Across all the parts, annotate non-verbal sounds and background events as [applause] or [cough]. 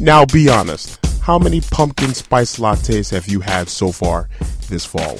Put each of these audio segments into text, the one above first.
Now be honest, how many pumpkin spice lattes have you had so far this fall?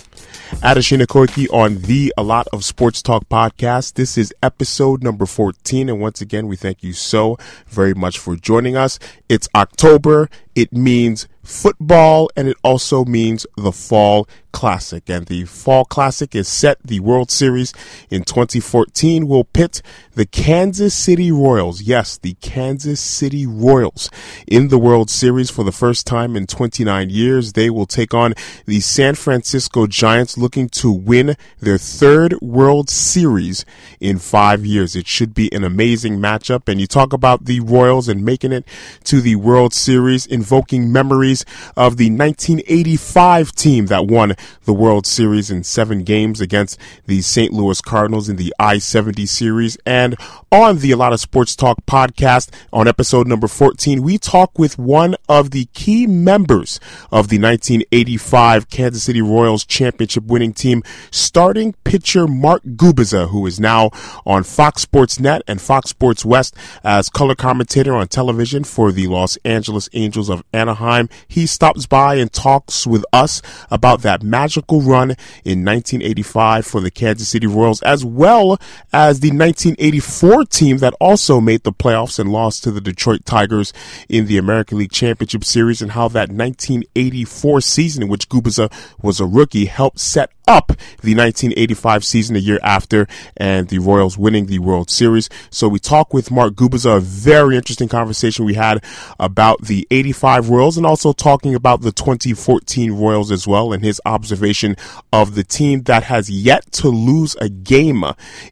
Adeshina Koiki on the A Lot of Sports Talk podcast. This is episode number 14. And once again, we thank you so very much for joining us. It's October. It means football and it also means the fall classic. And the fall classic is set the world series in 2014 will pit the kansas city royals. Yes the kansas city royals in the world series for the first time in 29 years. They will take on the san francisco giants looking to win their third world series in five years. It should be an amazing matchup. And you talk about the royals and making it to the world series invoking memories series of the 1985 team that won the World Series in seven games against the St. Louis Cardinals in the I 70 series. And on the A Lot of Sports Talk podcast on episode number 14, we talk with one of the key members of the 1985 Kansas City Royals championship winning team, starting pitcher Mark Gubicza, who is now on Fox Sports Net and Fox Sports West as color commentator on television for the Los Angeles Angels of Anaheim. He stops by and talks with us about that magical run in 1985 for the Kansas City Royals, as well as the 1984 team that also made the playoffs and lost to the Detroit Tigers in the American League Championship Series, and how that 1984 season in which Gubicza was a rookie helped set up the 1985 season a year after and the Royals winning the World Series. So we talk with Mark Gubicza, a very interesting conversation we had about the 85 Royals and also talking about the 2014 Royals as well and his observation of the team that has yet to lose a game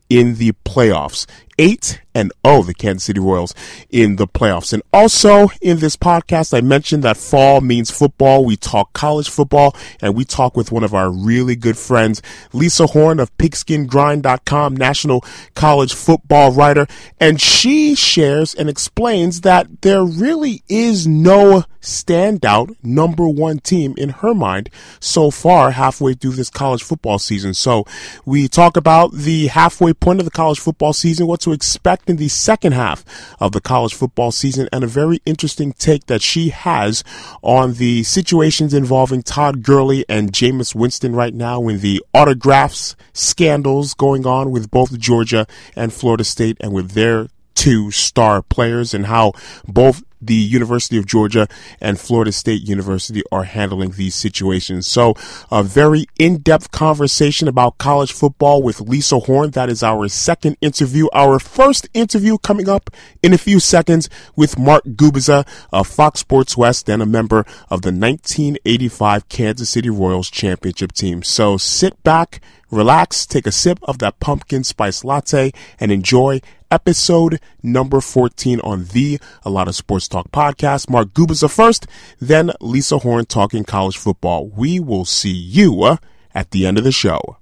in the playoffs. 8 and 0, the Kansas City Royals in the playoffs. And also in this podcast, I mentioned that fall means football. We talk college football and we talk with one of our really good friends, Lisa Horn of pigskingrind.com, national college football writer. And she shares and explains that there really is no standout number one team in her mind so far halfway through this college football season. So we talk about the halfway point of the college football season, what to expect in the second half of the college football season, and a very interesting take that she has on the situations involving Todd Gurley and Jameis Winston right now in the autographs scandals going on with both Georgia and Florida State and with their two star players and how both the University of Georgia and Florida State University are handling these situations. So a very in-depth conversation about college football with Lisa Horn. That is our second interview. Our first interview coming up in a few seconds with Mark Gubicza of Fox Sports West and a member of the 1985 Kansas City Royals championship team. So sit back, relax, take a sip of that pumpkin spice latte and enjoy episode number 14 on the A Lot of Sports Talk podcast. Mark Gubicza first, then Lisa Horn talking college football. We will see you uh, at the end of the show.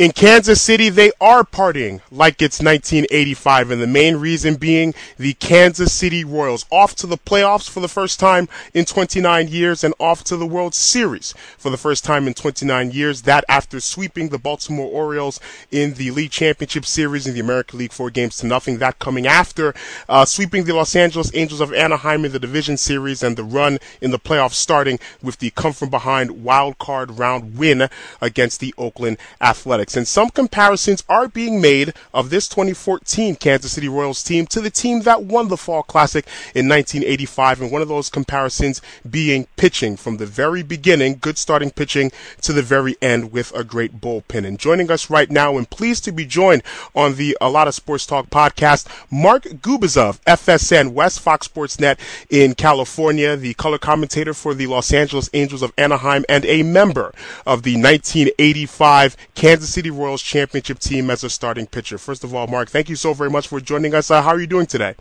In Kansas City, they are partying like it's 1985, and the main reason being the Kansas City Royals off to the playoffs for the first time in 29 years and off to the World Series for the first time in 29 years. That after sweeping the Baltimore Orioles in the League Championship Series in the American League four games to nothing. That coming after uh, sweeping the Los Angeles Angels of Anaheim in the Division Series and the run in the playoffs starting with the come from behind wild card round win against the Oakland Athletics and some comparisons are being made of this 2014 Kansas City Royals team to the team that won the Fall Classic in 1985, and one of those comparisons being pitching from the very beginning, good starting pitching to the very end with a great bullpen. And joining us right now, and pleased to be joined on the A Lot of Sports Talk podcast, Mark Gubicza of FSN West Fox Sports Net in California, the color commentator for the Los Angeles Angels of Anaheim, and a member of the 1985 Kansas City Royals championship team as a starting pitcher. First of all, Mark, thank you so very much for joining us. Uh, how are you doing today?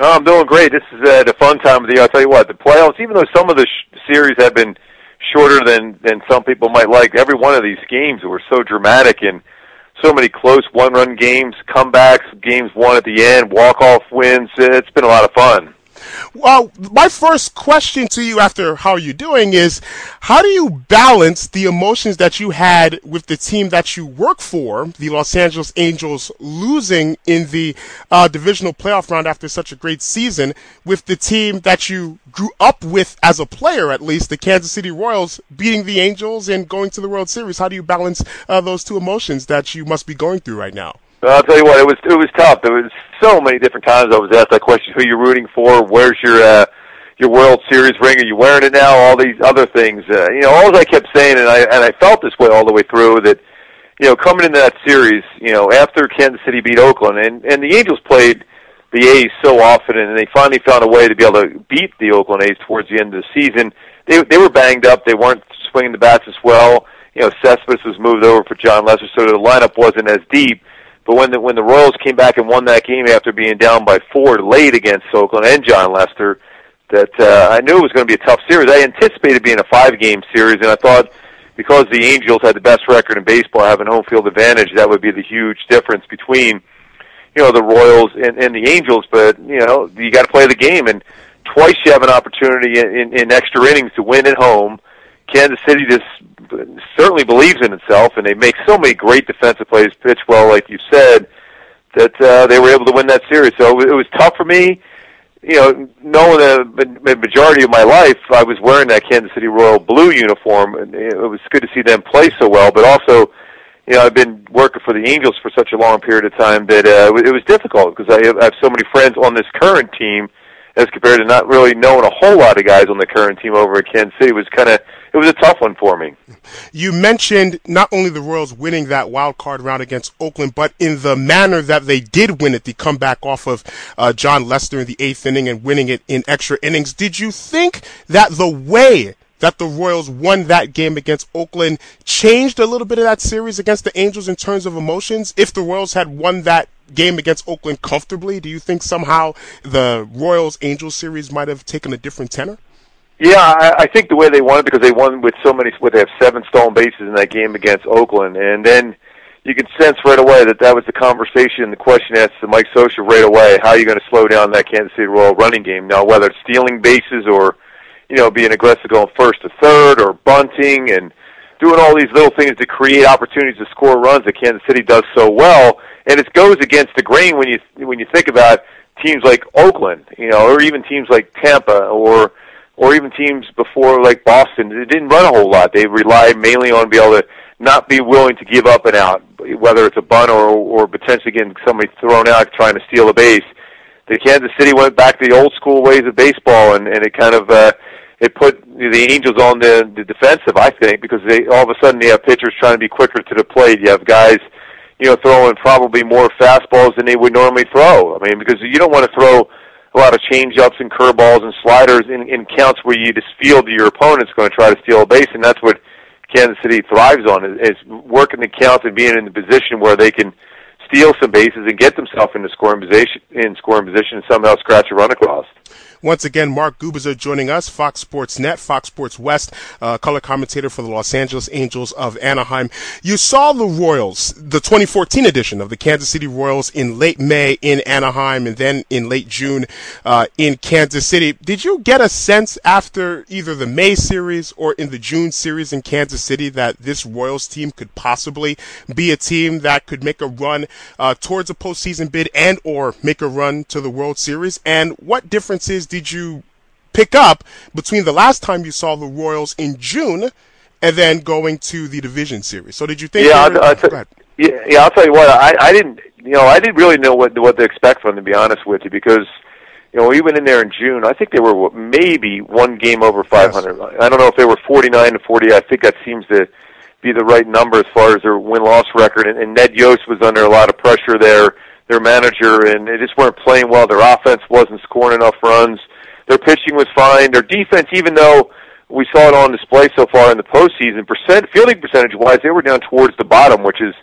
Oh, I'm doing great. This is uh, the fun time of the year. I'll tell you what, the playoffs, even though some of the sh- series have been shorter than than some people might like, every one of these games were so dramatic and so many close one-run games, comebacks, games won at the end, walk-off wins. It's been a lot of fun. Well, my first question to you after how are you're doing is how do you balance the emotions that you had with the team that you work for, the Los Angeles Angels, losing in the uh, divisional playoff round after such a great season, with the team that you grew up with as a player, at least, the Kansas City Royals, beating the Angels and going to the World Series? How do you balance uh, those two emotions that you must be going through right now? Well, I'll tell you what, it was it was tough. There was so many different times I was asked that question: Who you're rooting for? Where's your uh, your World Series ring? Are you wearing it now? All these other things. Uh, you know, all I kept saying, and I and I felt this way all the way through that. You know, coming into that series, you know, after Kansas City beat Oakland, and and the Angels played the A's so often, and they finally found a way to be able to beat the Oakland A's towards the end of the season. They they were banged up. They weren't swinging the bats as well. You know, Cespedes was moved over for Jon Lester, so the lineup wasn't as deep. But when the when the Royals came back and won that game after being down by four late against Oakland and Jon Lester, that uh, I knew it was going to be a tough series. I anticipated being a five game series, and I thought because the Angels had the best record in baseball, having home field advantage, that would be the huge difference between you know the Royals and, and the Angels. But you know you got to play the game, and twice you have an opportunity in, in, in extra innings to win at home. Kansas City just certainly believes in itself, and they make so many great defensive plays, pitch well, like you said, that uh, they were able to win that series. So it was tough for me. You know, knowing the majority of my life, I was wearing that Kansas City Royal blue uniform, and it was good to see them play so well. But also, you know, I've been working for the Angels for such a long period of time that uh, it was difficult because I have so many friends on this current team as compared to not really knowing a whole lot of guys on the current team over at Kansas City. Was kind of it was a tough one for me. You mentioned not only the Royals winning that wild card round against Oakland, but in the manner that they did win it, the comeback off of uh, Jon Lester in the eighth inning and winning it in extra innings. Did you think that the way that the Royals won that game against Oakland changed a little bit of that series against the Angels in terms of emotions? If the Royals had won that game against Oakland comfortably, do you think somehow the Royals Angels series might have taken a different tenor? Yeah, I, I think the way they won it because they won with so many. What they have seven stolen bases in that game against Oakland, and then you can sense right away that that was the conversation, the question asked to Mike Scioscia right away. How are you going to slow down that Kansas City Royal running game? Now, whether it's stealing bases or you know being aggressive going first to third or bunting and doing all these little things to create opportunities to score runs that Kansas City does so well and it goes against the grain when you when you think about teams like Oakland, you know, or even teams like Tampa, or or even teams before like Boston. They didn't run a whole lot. They relied mainly on being able to not be willing to give up and out, whether it's a bunt or or potentially getting somebody thrown out trying to steal a base. The Kansas City went back to the old school ways of baseball, and and it kind of. uh it put the Angels on the, the defensive, I think, because they all of a sudden they have pitchers trying to be quicker to the plate. You have guys you know, throwing probably more fastballs than they would normally throw. I mean, because you don't want to throw a lot of change-ups and curveballs and sliders in, in counts where you just feel that your opponent's going to try to steal a base, and that's what Kansas City thrives on is, is working the counts and being in the position where they can steal some bases and get themselves into scoring position in scoring position and somehow scratch a run across. Once again, Mark Gubicza joining us, Fox Sports Net, Fox Sports West, uh, color commentator for the Los Angeles Angels of Anaheim. You saw the Royals, the 2014 edition of the Kansas City Royals in late May in Anaheim and then in late June uh, in Kansas City. Did you get a sense after either the May series or in the June series in Kansas City that this Royals team could possibly be a team that could make a run uh, towards a postseason bid and or make a run to the World Series? And what differences did you pick up between the last time you saw the Royals in June and then going to the division series? So did you think? Yeah, were, I'll, I'll yeah, yeah. I'll tell you what. I, I didn't. You know, I didn't really know what what to expect from them. To be honest with you, because you know, even in there in June, I think they were maybe one game over 500. Yes. I don't know if they were 49 to 40. I think that seems to be the right number as far as their win loss record. And, and Ned Yost was under a lot of pressure there their manager, and they just weren't playing well. Their offense wasn't scoring enough runs. Their pitching was fine. Their defense, even though we saw it on display so far in the postseason, percent fielding percentage wise, they were down towards the bottom, which is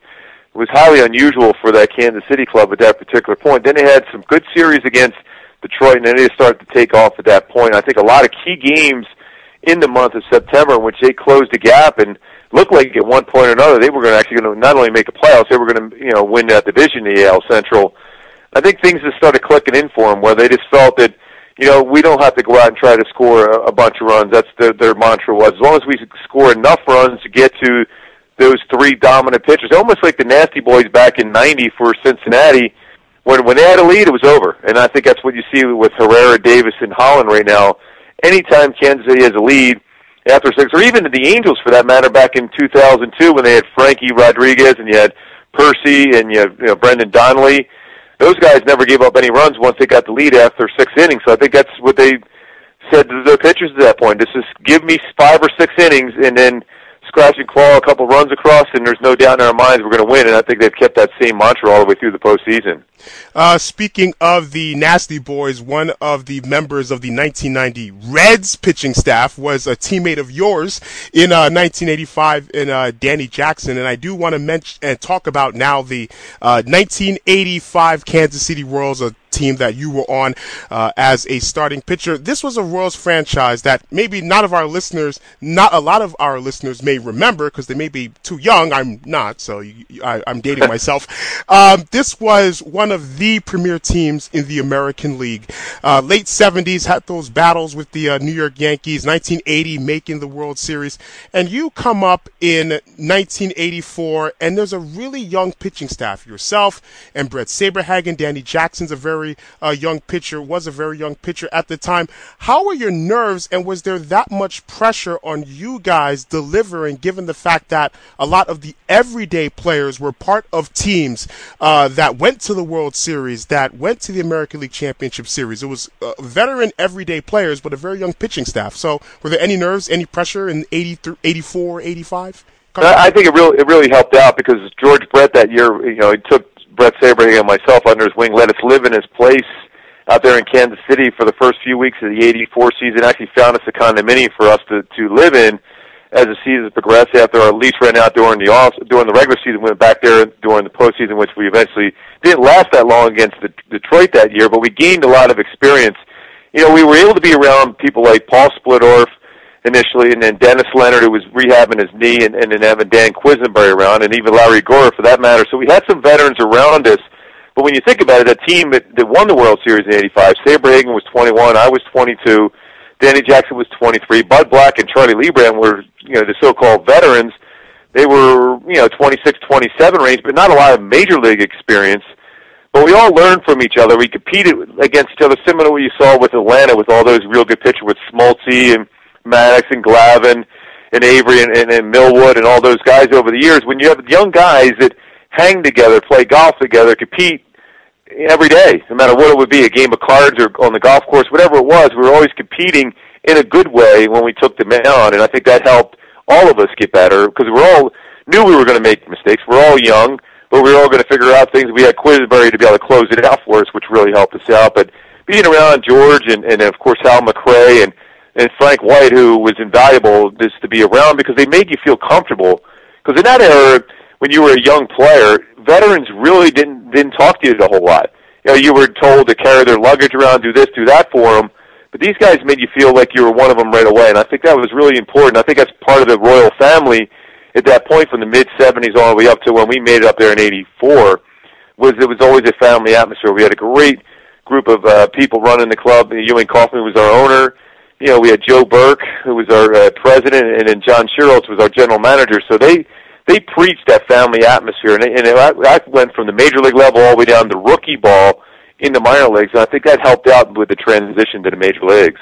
was highly unusual for that Kansas City club at that particular point. Then they had some good series against Detroit, and then they started to take off at that point. I think a lot of key games in the month of September in which they closed the gap and looked like at one point or another they were going to actually going to not only make the playoffs, they were going to you know win that division, the AL Central. I think things just started clicking in for them, where they just felt that you know, we don't have to go out and try to score a, bunch of runs. That's their, their mantra was. As long as we score enough runs to get to those three dominant pitchers, almost like the Nasty Boys back in '90 for Cincinnati. When when they had a lead, it was over, and I think that's what you see with Herrera, Davis, and Holland right now. Anytime Kansas City has a lead after six, or even the Angels for that matter, back in 2002 when they had Frankie Rodriguez and you had Percy and you, have, you know Brendan Donnelly those guys never gave up any runs once they got the lead after six innings. So I think that's what they said to the pitchers at that point. This is give me five or six innings, and then scratch and claw a couple runs across, and there's no doubt in our minds we're going to win. And I think they've kept that same mantra all the way through the postseason. Uh, speaking of the Nasty Boys, one of the members of the 1990 Reds pitching staff was a teammate of yours in uh, 1985 in uh, Danny Jackson. And I do want to mention and talk about now the 1985 uh, Kansas City Royals, team that you were on uh, as a starting pitcher. This was a Royals franchise that maybe not of our listeners, not a lot of our listeners may remember because they may be too young. I'm not, so you, I, am dating [laughs] myself. Um, this was one of the premier teams in the American League. Uh, late 70s had those battles with the uh, New York Yankees. 1980 making the World Series, and you come up in 1984, and there's a really young pitching staff. Yourself and Bret Saberhagen, Danny Jackson's a very very uh, young pitcher, was a very young pitcher at the time. How were your nerves, and was there that much pressure on you guys delivering, given the fact that a lot of the everyday players were part of teams uh, that went to the World Series, that went to the American League Championship Series? It was uh, veteran everyday players, but a very young pitching staff. So, were there any nerves, any pressure in 80, 84, 85? I think it really it really helped out because George Brett that year, you know, he took Bret Saberhagen and myself under his wing, let us live in his place out there in Kansas City for the first few weeks of the '84 season. Actually, found us a condominium for us to to live in as the season progressed. After our lease ran out during the off during the regular season, went back there during the postseason, which we eventually didn't last that long against the, Detroit that year, but we gained a lot of experience. You know, we were able to be around people like Paul Splittorff initially, and then Dennis Leonard, who was rehabbing his knee, and, and then having Dan Quisenberry around, and even Larry Gura for that matter. So we had some veterans around us. But when you think about it, that team that, that won the World Series in '85, Saberhagen was 21, I was 22, Danny Jackson was 23, Bud Black and Charlie Leibrandt were, you know, the so-called veterans. They were, you know, 26, 27 range, but not a lot of major league experience. But we all learned from each other. We competed against each other, similar to what you saw with Atlanta, with all those real good pitchers, with Smoltz and Maddux and Glavine and Avery and, and, and Millwood and all those guys over the years, when you have young guys that hang together, play golf together, compete every day, no matter what it would be, a game of cards or on the golf course, whatever it was, we were always competing in a good way when we took them on, and I think that helped all of us get better because we're all knew we were going to make mistakes. We're all young, but we were all going to figure out things. We had Quisenberry to be able to close it out for us, which really helped us out. But being around George and, and of course Hal McRae and and Frank White, who was invaluable just to be around because they made you feel comfortable. Because in that era, when you were a young player, veterans really didn't didn't talk to you a whole lot. You know, you were told to carry their luggage around, do this, do that for them. But these guys made you feel like you were one of them right away, and I think that was really important. I think that's part of the royal family at that point, from the mid '70s all the way up to when we made it up there in '84. Was it was always a family atmosphere. We had a great group of uh, people running the club. Ewing Kauffman was our owner you know, we had Joe Burke, who was our uh, president, and then John Schuerholz was our general manager. So they they preached that family atmosphere, and, and I, I went from the major league level all the way down to rookie ball in the minor leagues, and I think that helped out with the transition to the major leagues.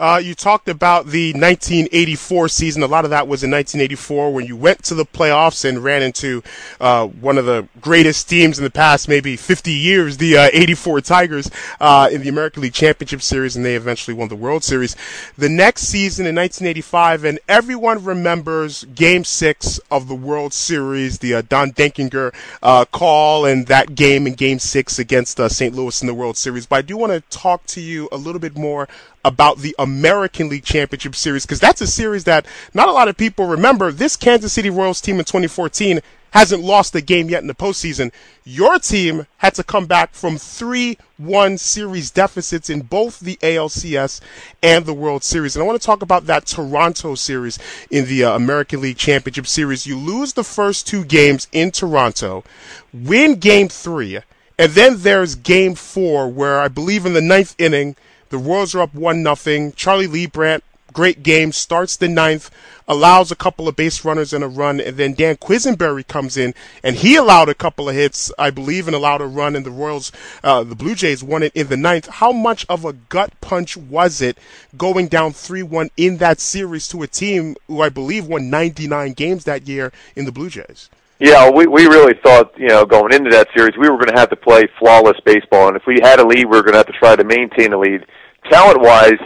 Uh, you talked about the 1984 season. A lot of that was in 1984 when you went to the playoffs and ran into uh, one of the greatest teams in the past maybe 50 years, the uh, 84 Tigers, uh, in the American League Championship Series, and they eventually won the World Series. The next season in 1985, and everyone remembers Game Six of the World Series, the uh, Don Denkinger uh, call, and that game in Game Six against St. Louis in the World Series. But I do want to talk to you a little bit more about the American League Championship Series because that's a series that not a lot of people remember. This Kansas City Royals team in 2014 hasn't lost a game yet in the postseason. Your team had to come back from 3 1 series deficits in both the ALCS and the World Series. And I want to talk about that Toronto series in the uh, American League Championship Series. You lose the first two games in Toronto, win game three, and then there's game four, where I believe in the ninth inning, The Royals are up one nothing. Charlie Leibrandt great game, starts the ninth, allows a couple of base runners in a run, and then Dan Quisenberry comes in and he allowed a couple of hits, I believe, and allowed a run, and the Royals, uh, the Blue Jays won it in the ninth. How much of a gut punch was it going down 3 1 in that series to a team who I believe won 99 games that year in the Blue Jays? Yeah, we we really thought, you know, going into that series, we were going to have to play flawless baseball, and if we had a lead, we were going to have to try to maintain a lead. Talent wise,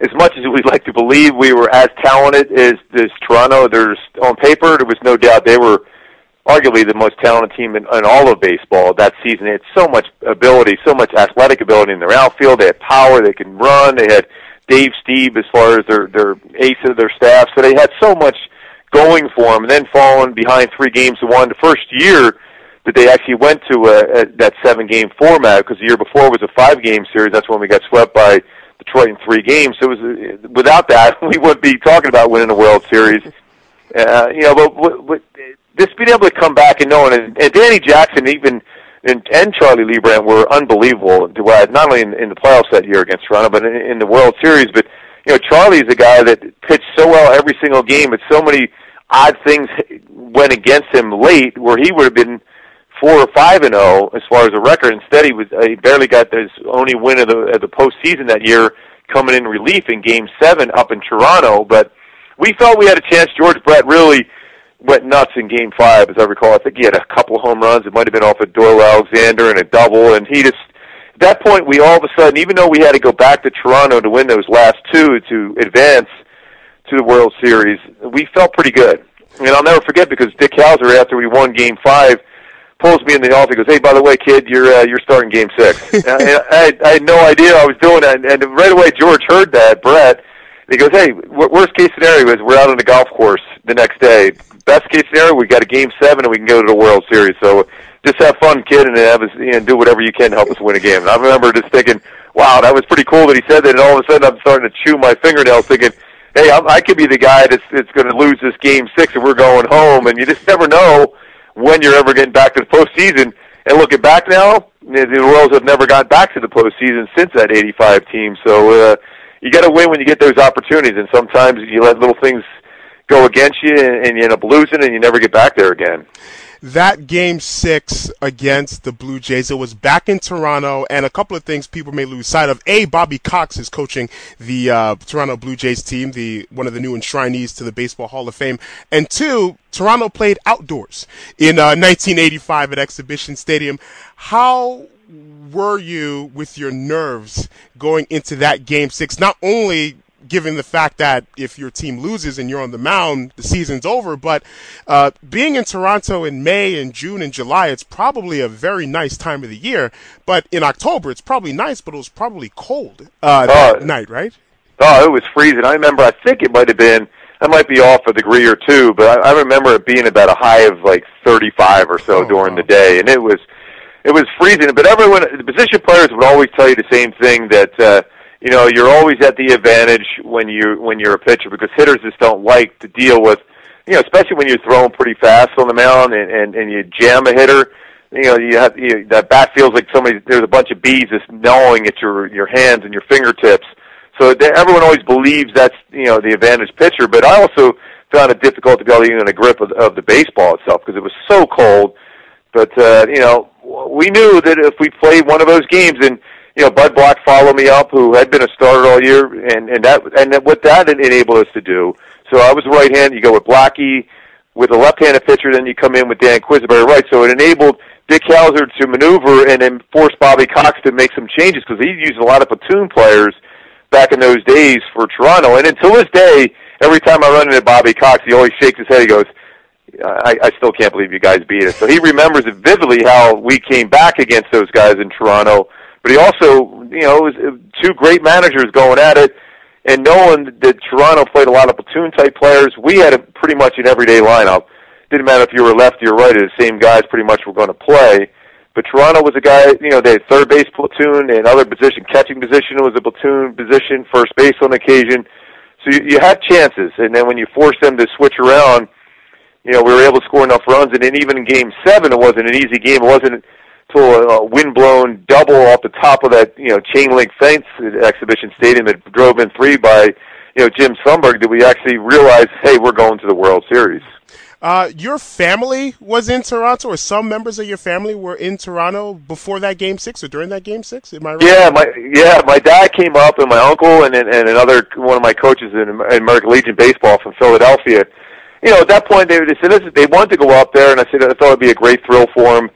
as much as we'd like to believe we were as talented as this Toronto, there's on paper there was no doubt they were arguably the most talented team in, in all of baseball that season. They had so much ability, so much athletic ability in their outfield. They had power. They can run. They had Dave Stieb as far as their their ace of their staff. So they had so much going for them. And then falling behind three games to one, the first year that they actually went to a, a, that seven game format because the year before was a five game series. That's when we got swept by Detroit in three games. So it was without that, [laughs] we wouldn't be talking about winning the World Series. Uh, you know, but, but, but just being able to come back and knowing, and, and Danny Jackson even and, and Charlie Leibrandt were unbelievable. Uh, not only in, in the playoffs that year against Toronto, but in, in the World Series. But you know, Charlie's a guy that pitched so well every single game, but so many odd things went against him late, where he would have been four or five and zero oh as far as a record. Instead, he was uh, he barely got his only win of the of the postseason that year, coming in relief in Game Seven up in Toronto. But we felt we had a chance. George Brett really went nuts in Game Five, as I recall. I think he had a couple home runs. It might have been off of Doyle Alexander and a double, and he just. At that point, we all of a sudden, even though we had to go back to Toronto to win those last two to advance to the World Series, we felt pretty good. And I'll never forget because Dick Howser, after we won Game Five, pulls me in the office. He goes, "Hey, by the way, kid, you're uh, you're starting Game Six. [laughs] I, I, I had no idea I was doing that, and right away George heard that. Brett, he goes, "Hey, worst case scenario is we're out on the golf course the next day. Best case scenario, we got a Game Seven, and we can go to the World Series. So just have fun, kid, and have us, you know, do whatever you can to help us win a game." And I remember just thinking, "Wow, that was pretty cool that he said that." And all of a sudden, I'm starting to chew my fingernails, thinking. Hey, I'm, I could be the guy that's, that's going to lose this game six, and we're going home. And you just never know when you're ever getting back to the postseason. And looking back now, the Royals have never got back to the postseason since that '85 team. So uh, you got to win when you get those opportunities, and sometimes you let little things go against you, and, and you end up losing, and you never get back there again that game six against the Blue Jays, it was back in Toronto, and a couple of things people may lose sight of. A, Bobby Cox is coaching the uh, Toronto Blue Jays team, the one of the new enshrinees to the Baseball Hall of Fame. And two, Toronto played outdoors in uh, 1985 at Exhibition Stadium. How were you with your nerves going into that game six? Not only given the fact that if your team loses and you're on the mound, the season's over. But uh, being in Toronto in May and June and July, it's probably a very nice time of the year. But in October, it's probably nice, but it was probably cold uh, that uh, night, right? Oh, it was freezing. I remember. I think it might have been. I might be off a degree or two, but I, I remember it being about a high of like 35 or so oh, during wow. the day, and it was it was freezing. But everyone, the position players would always tell you the same thing that. uh you know, you're always at the advantage when you when you're a pitcher because hitters just don't like to deal with, you know, especially when you're throwing pretty fast on the mound and and, and you jam a hitter. You know, you have you, that bat feels like somebody. There's a bunch of bees just gnawing at your your hands and your fingertips. So they, everyone always believes that's you know the advantage pitcher. But I also found it difficult to go even a grip of, of the baseball itself because it was so cold. But uh, you know, we knew that if we played one of those games and you know, Bud Black followed me up, who had been a starter all year, and and that and that, what that enabled us to do. So I was right hand. You go with Blackie, with a left-handed pitcher, then you come in with Dan Quisenberry right. So it enabled Dick Howser to maneuver and then force Bobby Cox to make some changes because he used a lot of platoon players back in those days for Toronto. And until this day, every time I run into Bobby Cox, he always shakes his head. He goes, I, I still can't believe you guys beat us. So he remembers it vividly how we came back against those guys in Toronto but he also, you know, was uh, two great managers going at it, and knowing that Toronto played a lot of platoon type players, we had a, pretty much an everyday lineup. Didn't matter if you were lefty or right; the same guys pretty much were going to play. But Toronto was a guy, you know, they had third base platoon and other position, catching position was a platoon position, first base on occasion. So you, you had chances, and then when you forced them to switch around, you know, we were able to score enough runs. And then even in Game Seven, it wasn't an easy game. It wasn't to a wind-blown double off the top of that you know chain link fence at Exhibition Stadium that drove in three by you know Jim Sundberg that we actually realized, hey, we're going to the World Series. Uh, your family was in Toronto, or some members of your family were in Toronto before that game six or during that game six. Am I right? Yeah, my yeah, my dad came up, and my uncle, and and, another one of my coaches in American Legion baseball from Philadelphia. You know, at that point, they, they said they wanted to go up there, and I said I thought it'd be a great thrill for them.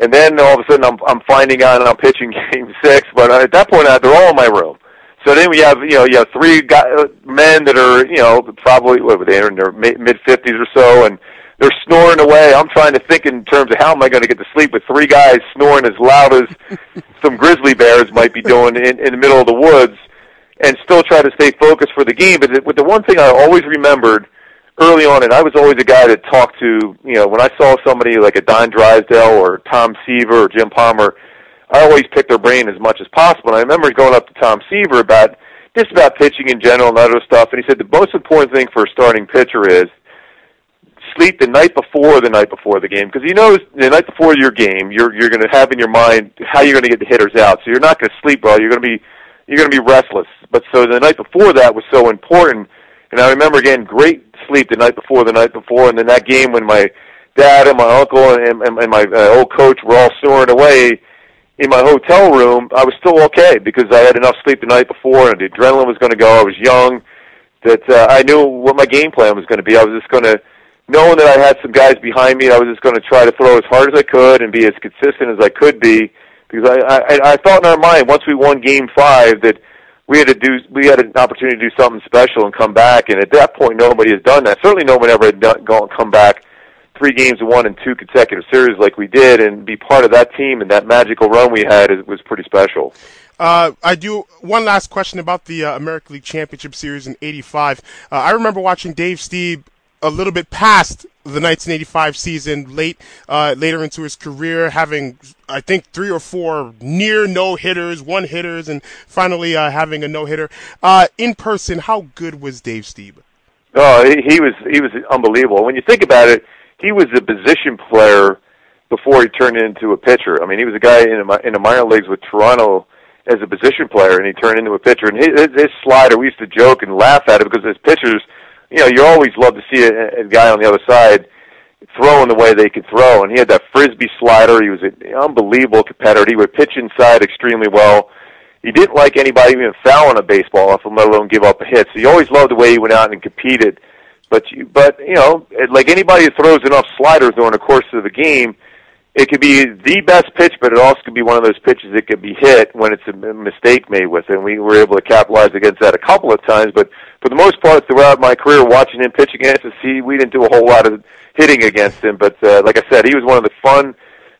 And then all of a sudden, I'm I'm finding out, and I'm pitching [laughs] game six. But at that point, they're all in my room. So then we have, you know, you have three guy, uh, men that are, you know, probably what were they in their mid fifties or so, and they're snoring away. I'm trying to think in terms of how am I going to get to sleep with three guys snoring as loud as [laughs] some grizzly bears might be doing in, in the middle of the woods, and still try to stay focused for the game. But with the one thing I always remembered early on, and I was always a guy that talked to, you know, when I saw somebody like a Don Drysdale or Tom Seaver or Jim Palmer I always pick their brain as much as possible. And I remember going up to Tom Seaver about just about pitching in general and other stuff, and he said the most important thing for a starting pitcher is sleep the night before the night before the game. Because you know the night before your game you're you're going to have in your mind how you're going to get the hitters out. So you're not going to sleep well you're going to be you're going to be restless. But so the night before that was so important and I remember getting great sleep the night before the night before and then that game when my dad and my uncle and, and, and my uh, old coach were all snoring away in my hotel room, I was still okay because I had enough sleep the night before, and the adrenaline was going to go. I was young, that uh, I knew what my game plan was going to be. I was just going to, knowing that I had some guys behind me, I was just going to try to throw as hard as I could and be as consistent as I could be. Because I, I, I thought in our mind once we won Game Five that we had to do, we had an opportunity to do something special and come back. And at that point, nobody has done that. Certainly, no one ever had done, gone come back three games one and two consecutive series like we did, and be part of that team and that magical run we had was pretty special. Uh, I do one last question about the uh, American League Championship Series in '85. Uh, I remember watching Dave Stieb a little bit past the 1985 season, late uh, later into his career, having I think three or four near no hitters, one hitters, and finally uh, having a no hitter. Uh, in person, how good was Dave Stieb? Oh, he, he was he was unbelievable. When you think about it, he was a position player before he turned into a pitcher. I mean, he was a guy in the, in the minor leagues with Toronto as a position player, and he turned into a pitcher. And his, his slider, we used to joke and laugh at it because as pitchers, you know, you always love to see a, a guy on the other side throwing the way they could throw. And he had that frisbee slider. He was an unbelievable competitor. He would pitch inside extremely well. He didn't like anybody even fouling a baseball off him, let alone give up a hit. So you always loved the way he went out and competed but you, but you know, like anybody who throws enough sliders during the course of the game, it could be the best pitch, but it also could be one of those pitches that could be hit when it's a mistake made with it. And we were able to capitalize against that a couple of times, but for the most part, throughout my career watching him pitch against us, he we didn't do a whole lot of hitting against him. But uh, like I said, he was one of the fun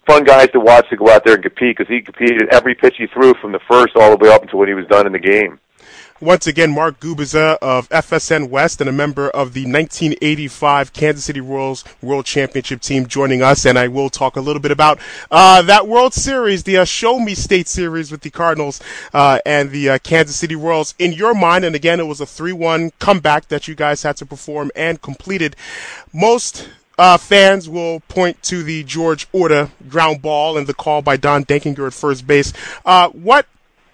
fun guys to watch to go out there and compete because he competed every pitch he threw from the first all the way up until when he was done in the game. Once again, Mark Gubicza of FSN West and a member of the 1985 Kansas City Royals World Championship team joining us. And I will talk a little bit about uh, that World Series, the uh, Show Me State Series with the Cardinals uh, and the uh, Kansas City Royals. In your mind, and again, it was a 3-1 comeback that you guys had to perform and completed. Most uh, fans will point to the George Orta ground ball and the call by Don Denkinger at first base. Uh, what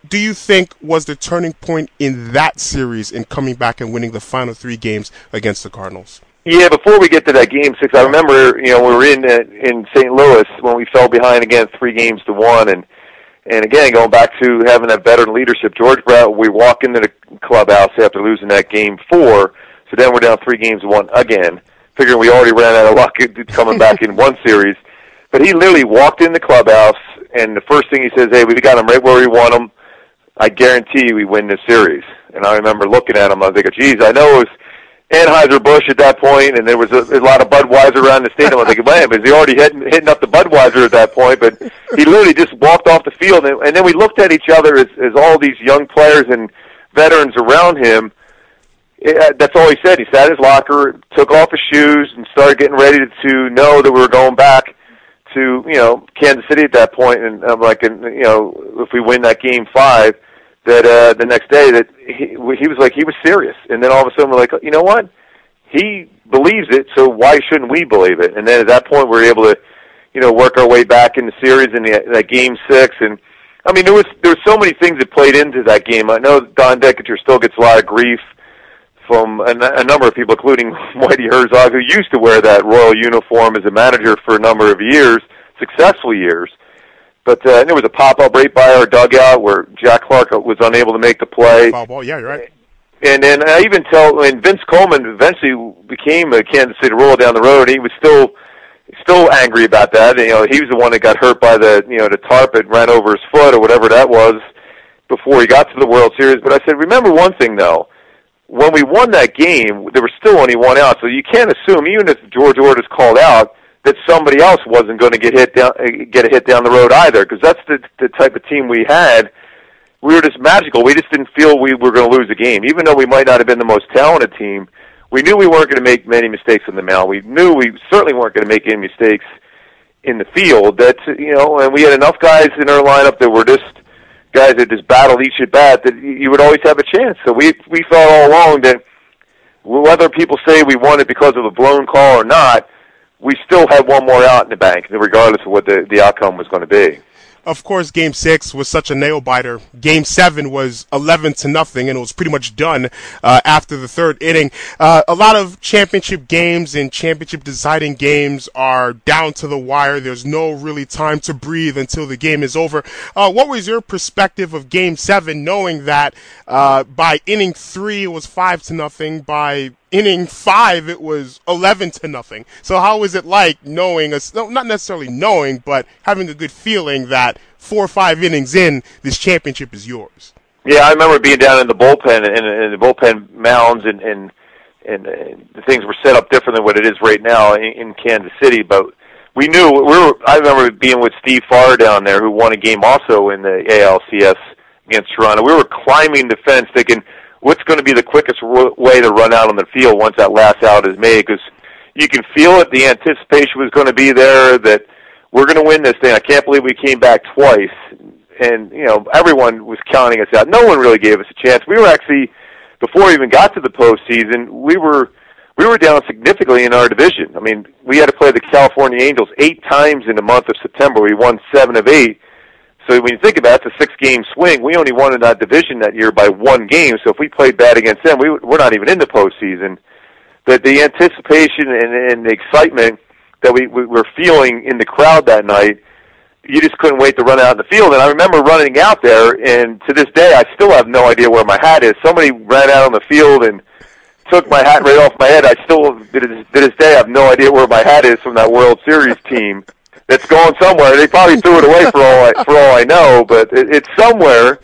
do you think was the turning point in that series in coming back and winning the final three games against the Cardinals? Yeah, before we get to that game six, I remember you know we were in uh, in St. Louis when we fell behind again three games to one, and and again going back to having that veteran leadership. George Brett, we walk into the clubhouse after losing that game four, so then we're down three games to one again, figuring we already ran out of luck [laughs] coming back in one series. But he literally walked in the clubhouse, and the first thing he says, "Hey, we got him right where we want him." I guarantee we win this series. And I remember looking at him, I was like, geez, I know it was Anheuser-Busch at that point, and there was a, a lot of Budweiser around the stadium. I was thinking, [laughs] man, is he already hitting, hitting up the Budweiser at that point? But he literally just walked off the field, and, and then we looked at each other as, as all these young players and veterans around him. It, uh, that's all he said. He sat in his locker, took off his shoes, and started getting ready to, to know that we were going back to you know Kansas City at that point, and I'm like, and you know, if we win that game five, that uh, the next day that he, he was like he was serious, and then all of a sudden we're like, you know what? He believes it, so why shouldn't we believe it? And then at that point we were able to, you know, work our way back in the series in the, that game six. And I mean, there was there were so many things that played into that game. I know Don Denkinger still gets a lot of grief from a, a number of people, including [laughs] Whitey Herzog, who used to wear that royal uniform as a manager for a number of years, successful years. But uh, there was a pop-up right by our dugout where Jack Clark was unable to make the play. Foul ball, yeah, you're right. And then I even tell, mean, Vince Coleman eventually became a Kansas City Royal down the road. He was still still angry about that. You know, he was the one that got hurt by the you know the tarp that ran over his foot or whatever that was before he got to the World Series. But I said, remember one thing though, when we won that game, there was still only one out, so you can't assume even if George Ortis called out that somebody else wasn't going to get hit down get a hit down the road either because that's the the type of team we had. We were just magical. We just didn't feel we were going to lose the game, even though we might not have been the most talented team we knew we weren't going to make many mistakes on the mound. We knew we certainly weren't going to make any mistakes in the field. That you know, and we had enough guys in our lineup that were just guys that just battled each at bat that you would always have a chance. So we we felt all along that whether people say we won it because of a blown call or not, we still had one more out in the bank, regardless of what the the outcome was going to be of course, Game Six was such a nail biter. Game Seven was eleven to nothing, and it was pretty much done uh, after the third inning. Uh, a lot of championship games and championship deciding games are down to the wire. There's no really time to breathe until the game is over. Uh, what was your perspective of Game Seven, knowing that uh, by inning three it was five to nothing, by inning five, it was 11 to nothing. So how was it like knowing, a, not necessarily knowing, but having a good feeling that four or five innings in, this championship is yours? Yeah, I remember being down in the bullpen and, and the bullpen mounds and, and, and, and the things were set up different than what it is right now in, in Kansas City, but we knew we were. I remember being with Steve Farr down there, who won a game also in the ALCS against Toronto. We were climbing the fence, thinking what's going to be the quickest way to run out on the field once that last out is made because you can feel it. The anticipation was going to be there that we're going to win this thing. I can't believe we came back twice, and you know everyone was counting us out. No one really gave us a chance. We were actually before we even got to the postseason, we were we were down significantly in our division. I mean, we had to play the California Angels eight times in the month of September. We won seven of eight so when you think about it, it's a six-game swing. We only won in that division that year by one game. So if we played bad against them, we we're not even in the postseason. But the anticipation and, and the excitement that we, we were feeling in the crowd that night, you just couldn't wait to run out in the field. And I remember running out there, and to this day, I still have no idea where my hat is. Somebody ran out on the field and took my hat right off my head. I still, to this, to this day, I have no idea where my hat is from that World Series team it's going somewhere. They probably threw it away for all I, for all I know, but it, it's somewhere.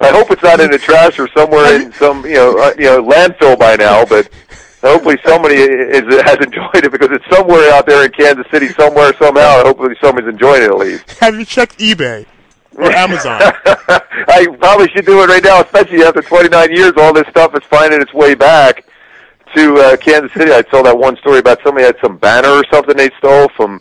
I hope it's not in the trash or somewhere in some you know uh, you know landfill by now. But hopefully somebody is, has enjoyed it because it's somewhere out there in Kansas City, somewhere somehow. Hopefully somebody's enjoying it at least. Have you checked eBay? or [laughs] Amazon. I probably should do it right now, especially after 29 years. All this stuff is finding its way back to uh, Kansas City. I saw that one story about somebody had some banner or something they stole from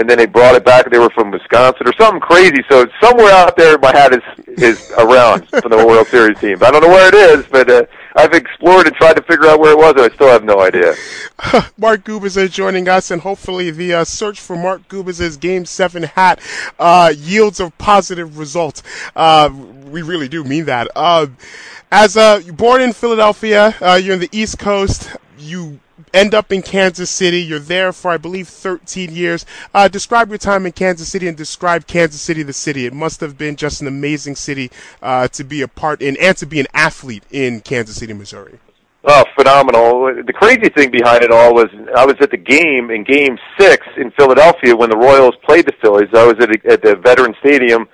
and then they brought it back. And they were from Wisconsin or something crazy. So somewhere out there, my hat is is around [laughs] for the World Series team. I don't know where it is, but uh, I've explored and tried to figure out where it was, and I still have no idea. [laughs] Mark Gubicza is joining us, and hopefully the uh, search for Mark Gubicza's Game Seven hat uh, yields a positive result. Uh, we really do mean that. Uh, as uh, born in Philadelphia, you're in the East Coast. You end up in Kansas City. You're there for, I believe, 13 years. Uh, describe your time in Kansas City and describe Kansas City, the city. It must have been just an amazing city uh, to be a part in and to be an athlete in Kansas City, Missouri. Oh, phenomenal. The crazy thing behind it all was I was at the game in game six in Philadelphia when the Royals played the Phillies. I was at, a, at the Veteran Stadium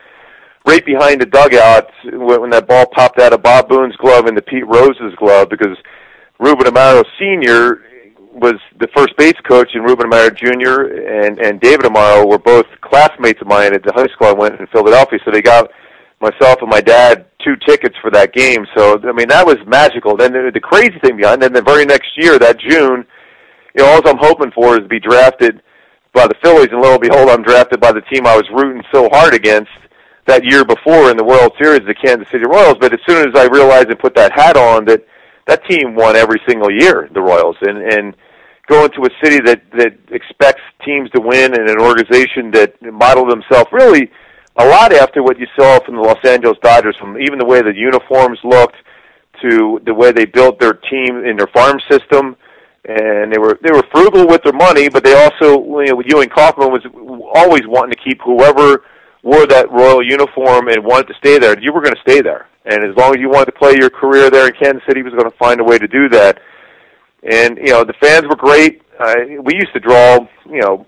right behind the dugout when that ball popped out of Bob Boone's glove into Pete Rose's glove because Ruben Amaro Sr was the first base coach, and Ruben Amaro Jr. and and David Amaro were both classmates of mine at the high school I went in Philadelphia. So they got myself and my dad two tickets for that game. So I mean that was magical. Then the, the crazy thing behind, then the very next year, that June, you know, all I'm hoping for is to be drafted by the Phillies, and lo and behold, I'm drafted by the team I was rooting so hard against that year before in the World Series, the Kansas City Royals. But as soon as I realized and put that hat on, that that team won every single year, the Royals, and and going to a city that that expects teams to win and an organization that model themselves really a lot after what you saw from the Los Angeles Dodgers, from even the way the uniforms looked to the way they built their team in their farm system. And they were they were frugal with their money, but they also you know Ewing Kauffman was always wanting to keep whoever wore that royal uniform and wanted to stay there. You were going to stay there, and as long as you wanted to play your career there in Kansas City, he was going to find a way to do that. And you know the fans were great. Uh, we used to draw you know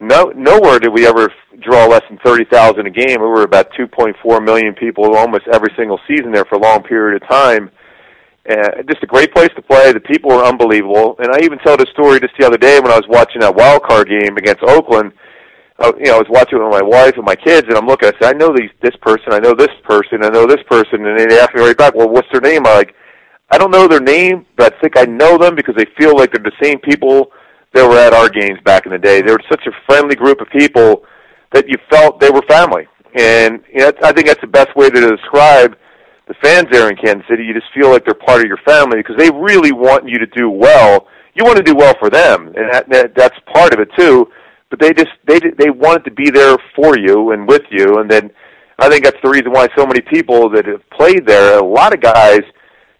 no nowhere did we ever draw less than thirty thousand a game. We were about two point four million people almost every single season there for a long period of time. Uh, just a great place to play. The people were unbelievable, and I even told a story just the other day when I was watching that wild card game against Oakland. Uh, you know, I was watching it with my wife and my kids, and I'm looking. I said, I know these this person, I know this person, I know this person, and they asked me right back, well, what's their name? I'm like, I don't know their name, but I think I know them because they feel like they're the same people that were at our games back in the day. They were such a friendly group of people that you felt they were family. And you know, I think that's the best way to describe the fans there in Kansas City. You just feel like they're part of your family because they really want you to do well. You want to do well for them, and that, that that's part of it too. But they just they they wanted to be there for you and with you, and then I think that's the reason why so many people that have played there, a lot of guys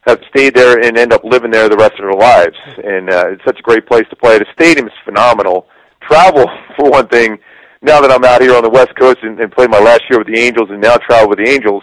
have stayed there and end up living there the rest of their lives. And uh, it's such a great place to play. The stadium is phenomenal. Travel, [laughs] for one thing, now that I'm out here on the West Coast and, and played my last year with the Angels and now travel with the Angels,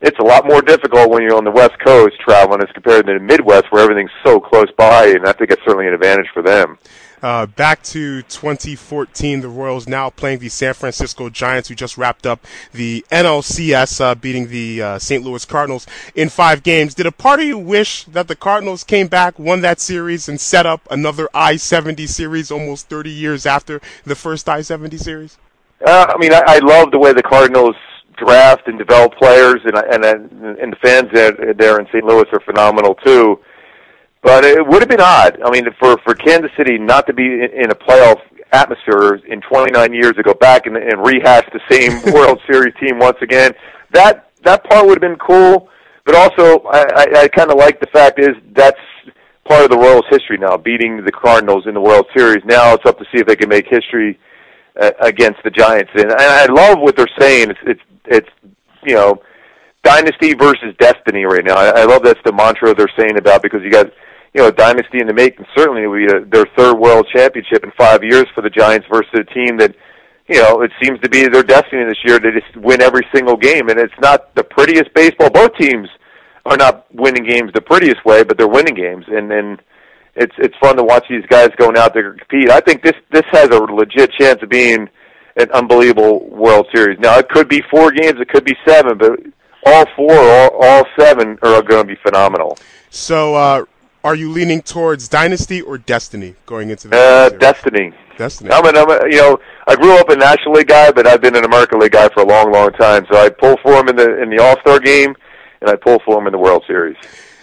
it's a lot more difficult when you're on the West Coast traveling as compared to the Midwest where everything's so close by, and I think it's certainly an advantage for them. Uh, back to 2014, the Royals now playing the San Francisco Giants, who just wrapped up the NLCS, uh, beating the uh, St. Louis Cardinals in five games. Did a part of you wish that the Cardinals came back, won that series, and set up another I-70 series almost 30 years after the first I-70 series? Uh, I mean, I, I love the way the Cardinals draft and develop players, and and and the fans there in St. Louis are phenomenal too. But it would have been odd. I mean, for for Kansas City not to be in, a playoff atmosphere in 29 years to go back and, and rehash the same [laughs] World Series team once again. That that part would have been cool. But also, I, I, I kind of like the fact is that's part of the Royals' history now, beating the Cardinals in the World Series. Now it's up to see if they can make history uh, against the Giants. And, and I love what they're saying. It's it's it's you know dynasty versus destiny right now. I, I love that's the mantra they're saying about because you got you know, a dynasty in the making. Certainly, it will be a, their third world championship in five years for the Giants versus a team that, you know, it seems to be their destiny this year to just win every single game. And it's not the prettiest baseball. Both teams are not winning games the prettiest way, but they're winning games. And then it's it's fun to watch these guys going out there compete. I think this this has a legit chance of being an unbelievable World Series. Now it could be four games, it could be seven, but all four, all, all seven are going to be phenomenal. So, uh, are you leaning towards dynasty or destiny going into the uh, destiny? Destiny. I'm an, I'm a, you know, I grew up a National League guy, but I've been an American League guy for a long, long time. So I pull for him in the in the All Star game, and I pull for him in the World Series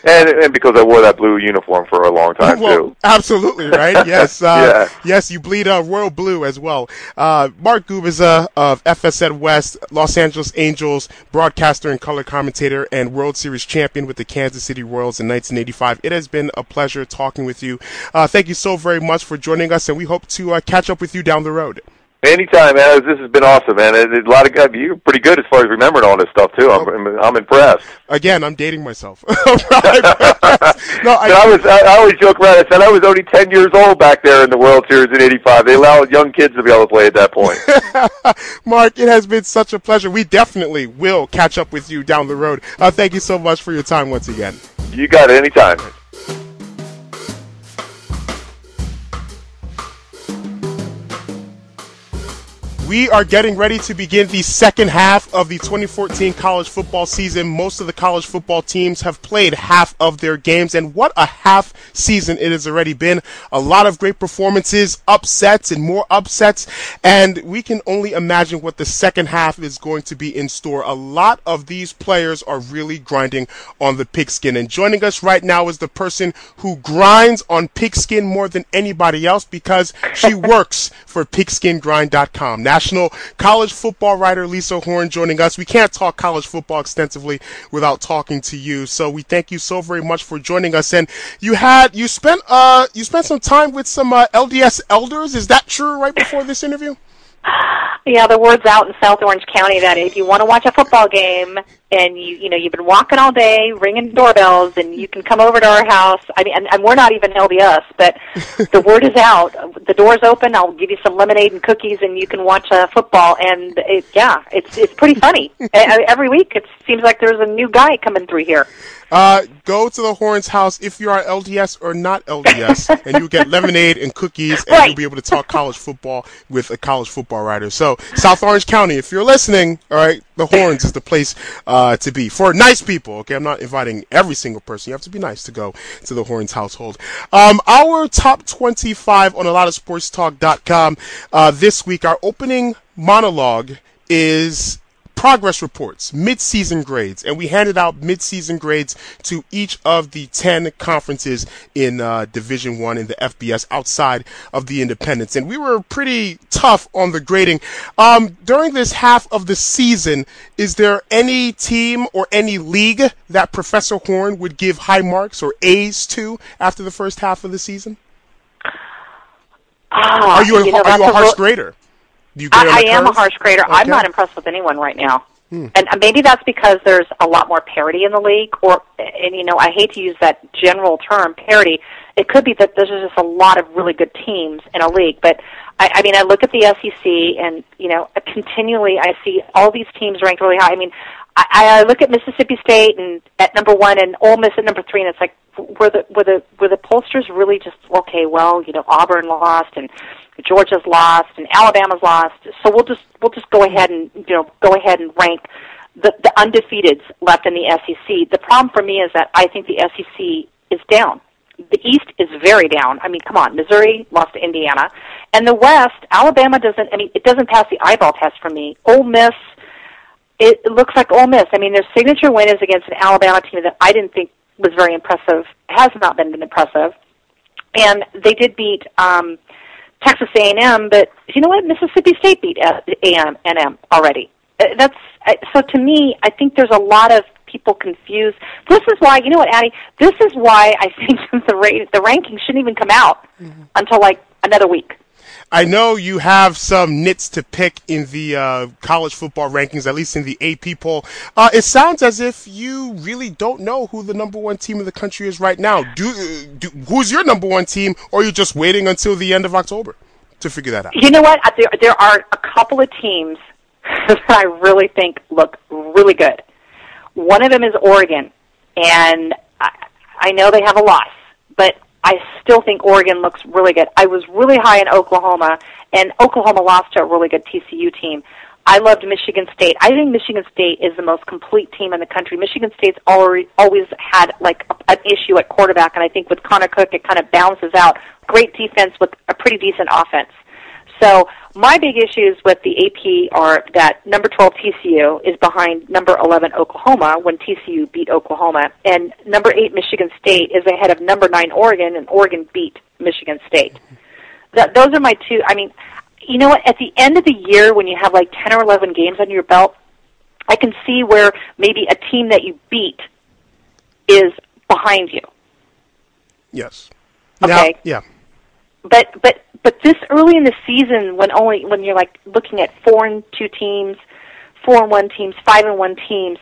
and and because I wore that blue uniform for a long time well, too. Absolutely right. [laughs] Yes. Uh, yeah. Yes, you bleed uh, royal blue as well. Uh, Mark Gubicza of FSN West, Los Angeles Angels broadcaster and color commentator, and World Series champion with the Kansas City Royals in 1985. It has been a pleasure talking with you. Uh, thank you so very much for joining us, and we hope to uh, catch up with you down the road. Anytime, man. This has been awesome, man. A lot of guys, you're pretty good as far as remembering all this stuff too. I'm, oh. I'm impressed. Again, I'm dating myself. [laughs] [laughs] no, I, I was. I, I always joke around. I said I was only 10 years old back there in the World Series in '85. They allowed young kids to be able to play at that point. [laughs] Mark, it has been such a pleasure. We definitely will catch up with you down the road. Uh, thank you so much for your time once again. You got it. Anytime. We are getting ready to begin the second half of the 2014 college football season. Most of the college football teams have played half of their games, and what a half season it has already been. A lot of great performances, upsets, and more upsets, and we can only imagine what the second half is going to be in store. A lot of these players are really grinding on the pigskin, and joining us right now is the person who grinds on pigskin more than anybody else because she [laughs] works for pigskingrind.com national college football writer Lisa Horn joining us. We can't talk college football extensively without talking to you, so we thank you so very much for joining us. And you had you spent uh you spent some time with some uh, LDS elders. Is that true? Right before this interview. Yeah, the word's out in South Orange County that if you want to watch a football game and you you know you've been walking all day ringing doorbells and you can come over to our house. I mean, and, and we're not even LDS, but [laughs] the word is out. The door's open. I'll give you some lemonade and cookies, and you can watch uh, football. And it, yeah, it's it's pretty funny. [laughs] Every week, it seems like there's a new guy coming through here. Uh, go to the Horns house if you are LDS or not LDS, [laughs] and you get lemonade and cookies, and Right. you'll be able to talk college football with a college football writer. So, South Orange County, if you're listening, all right, the Horns is the place uh, to be for nice people. Okay, I'm not inviting every single person. You have to be nice to go to the Horns household. Um, our top 25 on a lot of sports sportstalk.com uh, this week, our opening monologue is progress reports, mid-season grades, and we handed out mid-season grades to each of the 10 conferences in uh, Division 1 in the FBS outside of the independents. And we were pretty tough on the grading. Um, during this half of the season, is there any team or any league that Professor Horn would give high marks or A's to after the first half of the season? Ah, Are you a, know, are you a harsh real- grader? You I, I am a harsh grader. I'm not impressed with anyone right now. And uh, maybe that's because there's a lot more parity in the league, or and you know I hate to use that general term parity. It could be that there's just a lot of really good teams in a league, but I, I mean I look at the SEC and you know continually I see all these teams ranked really high. I mean I, I look at Mississippi State and at number one and Ole Miss at number three, and it's like were the were the were the pollsters really just okay? Well, you know Auburn lost and Georgia's lost and Alabama's lost, so we'll just we'll just go ahead and you know go ahead and rank the the undefeateds left in the SEC. The problem for me is that I think the SEC is down. The East is very down. I mean, come on, Missouri lost to Indiana, and the West, Alabama doesn't. I mean, it doesn't pass the eyeball test for me. Ole Miss, it, looks like Ole Miss. I mean, their signature win is against an Alabama team that I didn't think was very impressive. Has not been impressive, and they did beat. um Texas A&M, but you know what? Mississippi State beat A&M already. Uh, That's so to me. I think there's a lot of people confused. This is why you know what, Addie. This is why I [laughs] think the ra- the rankings shouldn't even come out until like another week. I know you have some nits to pick in the uh, college football rankings, at least in the AP poll. Uh, it sounds as if you really don't know who the number one team in the country is right now. Do, uh, do who's your number one team, or are you just waiting until the end of October to figure that out? You know what? There, there are a couple of teams [laughs] that I really think look really good. One of them is Oregon, and I, I know they have a loss, I still think Oregon looks really good. I was really high in Oklahoma, and Oklahoma lost to a really good TCU team. I loved Michigan State. I think Michigan State is the most complete team in the country. Michigan State's already, always had like a, an issue at quarterback, and I think with Connor Cook, it kind of balances out. Great defense with a pretty decent offense. So my big issues with the AP are that number 12 TCU is behind number 11 Oklahoma when TCU beat Oklahoma, and number 8 Michigan State is ahead of number 9 Oregon, and Oregon beat Michigan State. That, those are my two. I mean, you know what? At the end of the year, when you have like 10 or 11 games under your belt, I can see where maybe a team that you beat is behind you. Yes. Okay. Now, yeah. But but but this early in the season when only when you're like looking at four and two teams four and one teams five and one teams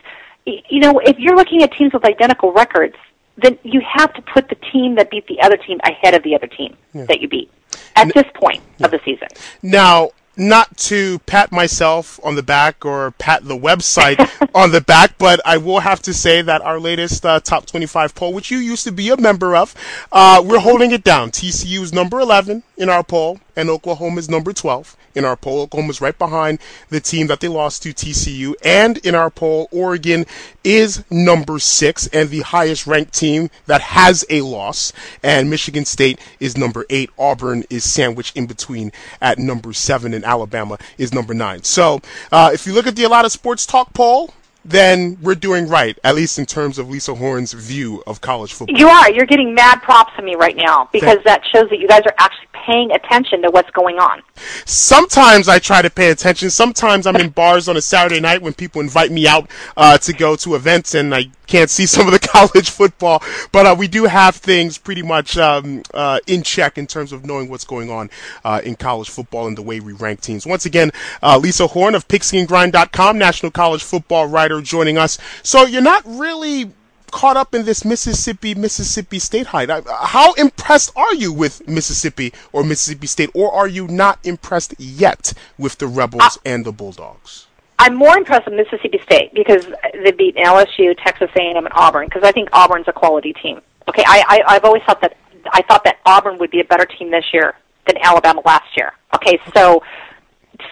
you know if you're looking at teams with identical records then you have to put the team that beat the other team ahead of the other team that you beat at this point of the season. Now, not to pat myself on the back or pat the website [laughs] on the back, but I will have to say that our latest uh, top 25 poll, which you used to be a member of, uh, we're holding it down. TCU is number 11 in our poll, and Oklahoma is number 12 in our poll. Oklahoma's right behind the team that they lost to TCU, and in our poll, Oregon is number six and the highest ranked team that has a loss, and Michigan State is number eight. Auburn is sandwiched in between at number seven, and Alabama is number nine. So, uh, if you look at the A Lot of Sports Talk poll, then we're doing right, at least in terms of Lisa Horn's view of college football. you are you're getting mad props from me right now because Thank- that shows that you guys are actually paying attention to what's going on. Sometimes I try to pay attention. Sometimes I'm in bars on a Saturday night when people invite me out uh, to go to events and I can't see [laughs] some of the college football. But uh, we do have things pretty much um, uh, in check in terms of knowing what's going on uh, in college football and the way we rank teams. Once again, uh, Lisa Horn of PigskinGrind.com, national college football writer, joining us. So you're not really caught up in this Mississippi Mississippi State hide. How impressed are you with Mississippi or Mississippi State, or are you not impressed yet with the Rebels uh, and the Bulldogs? I'm more impressed with Mississippi State because they beat LSU, Texas A&M, and Auburn because I think Auburn's a quality team. Okay, I, I I've always thought that I thought that Auburn would be a better team this year than Alabama last year. Okay, so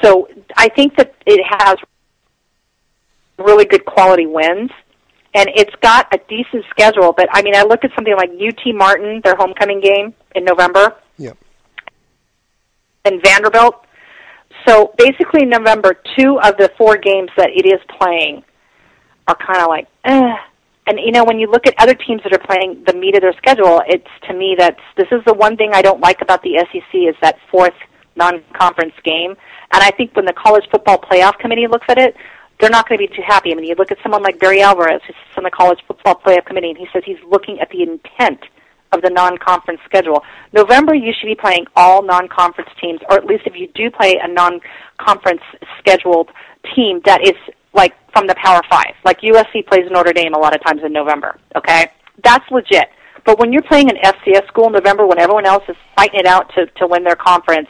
so I think that it has really good quality wins and it's got a decent schedule. But I mean, I look at something like UT Martin, their homecoming game in November. Yep. And Vanderbilt. So basically, November, two of the four games that it is playing are kind of like, eh. And you know, when you look at other teams that are playing the meat of their schedule, it's to me that's this is the one thing I don't like about the SEC is that fourth non-conference game. And I think when the college football playoff committee looks at it, they're not going to be too happy. I mean, you look at someone like Barry Alvarez, who's on the college football playoff committee, and he says he's looking at the intent of the non-conference schedule. November, you should be playing all non-conference teams, or at least if you do play a non-conference scheduled team that is like from the Power Five, like USC plays Notre Dame a lot of times in November. Okay, that's legit. But when you're playing an FCS school in November, when everyone else is fighting it out to to win their conference,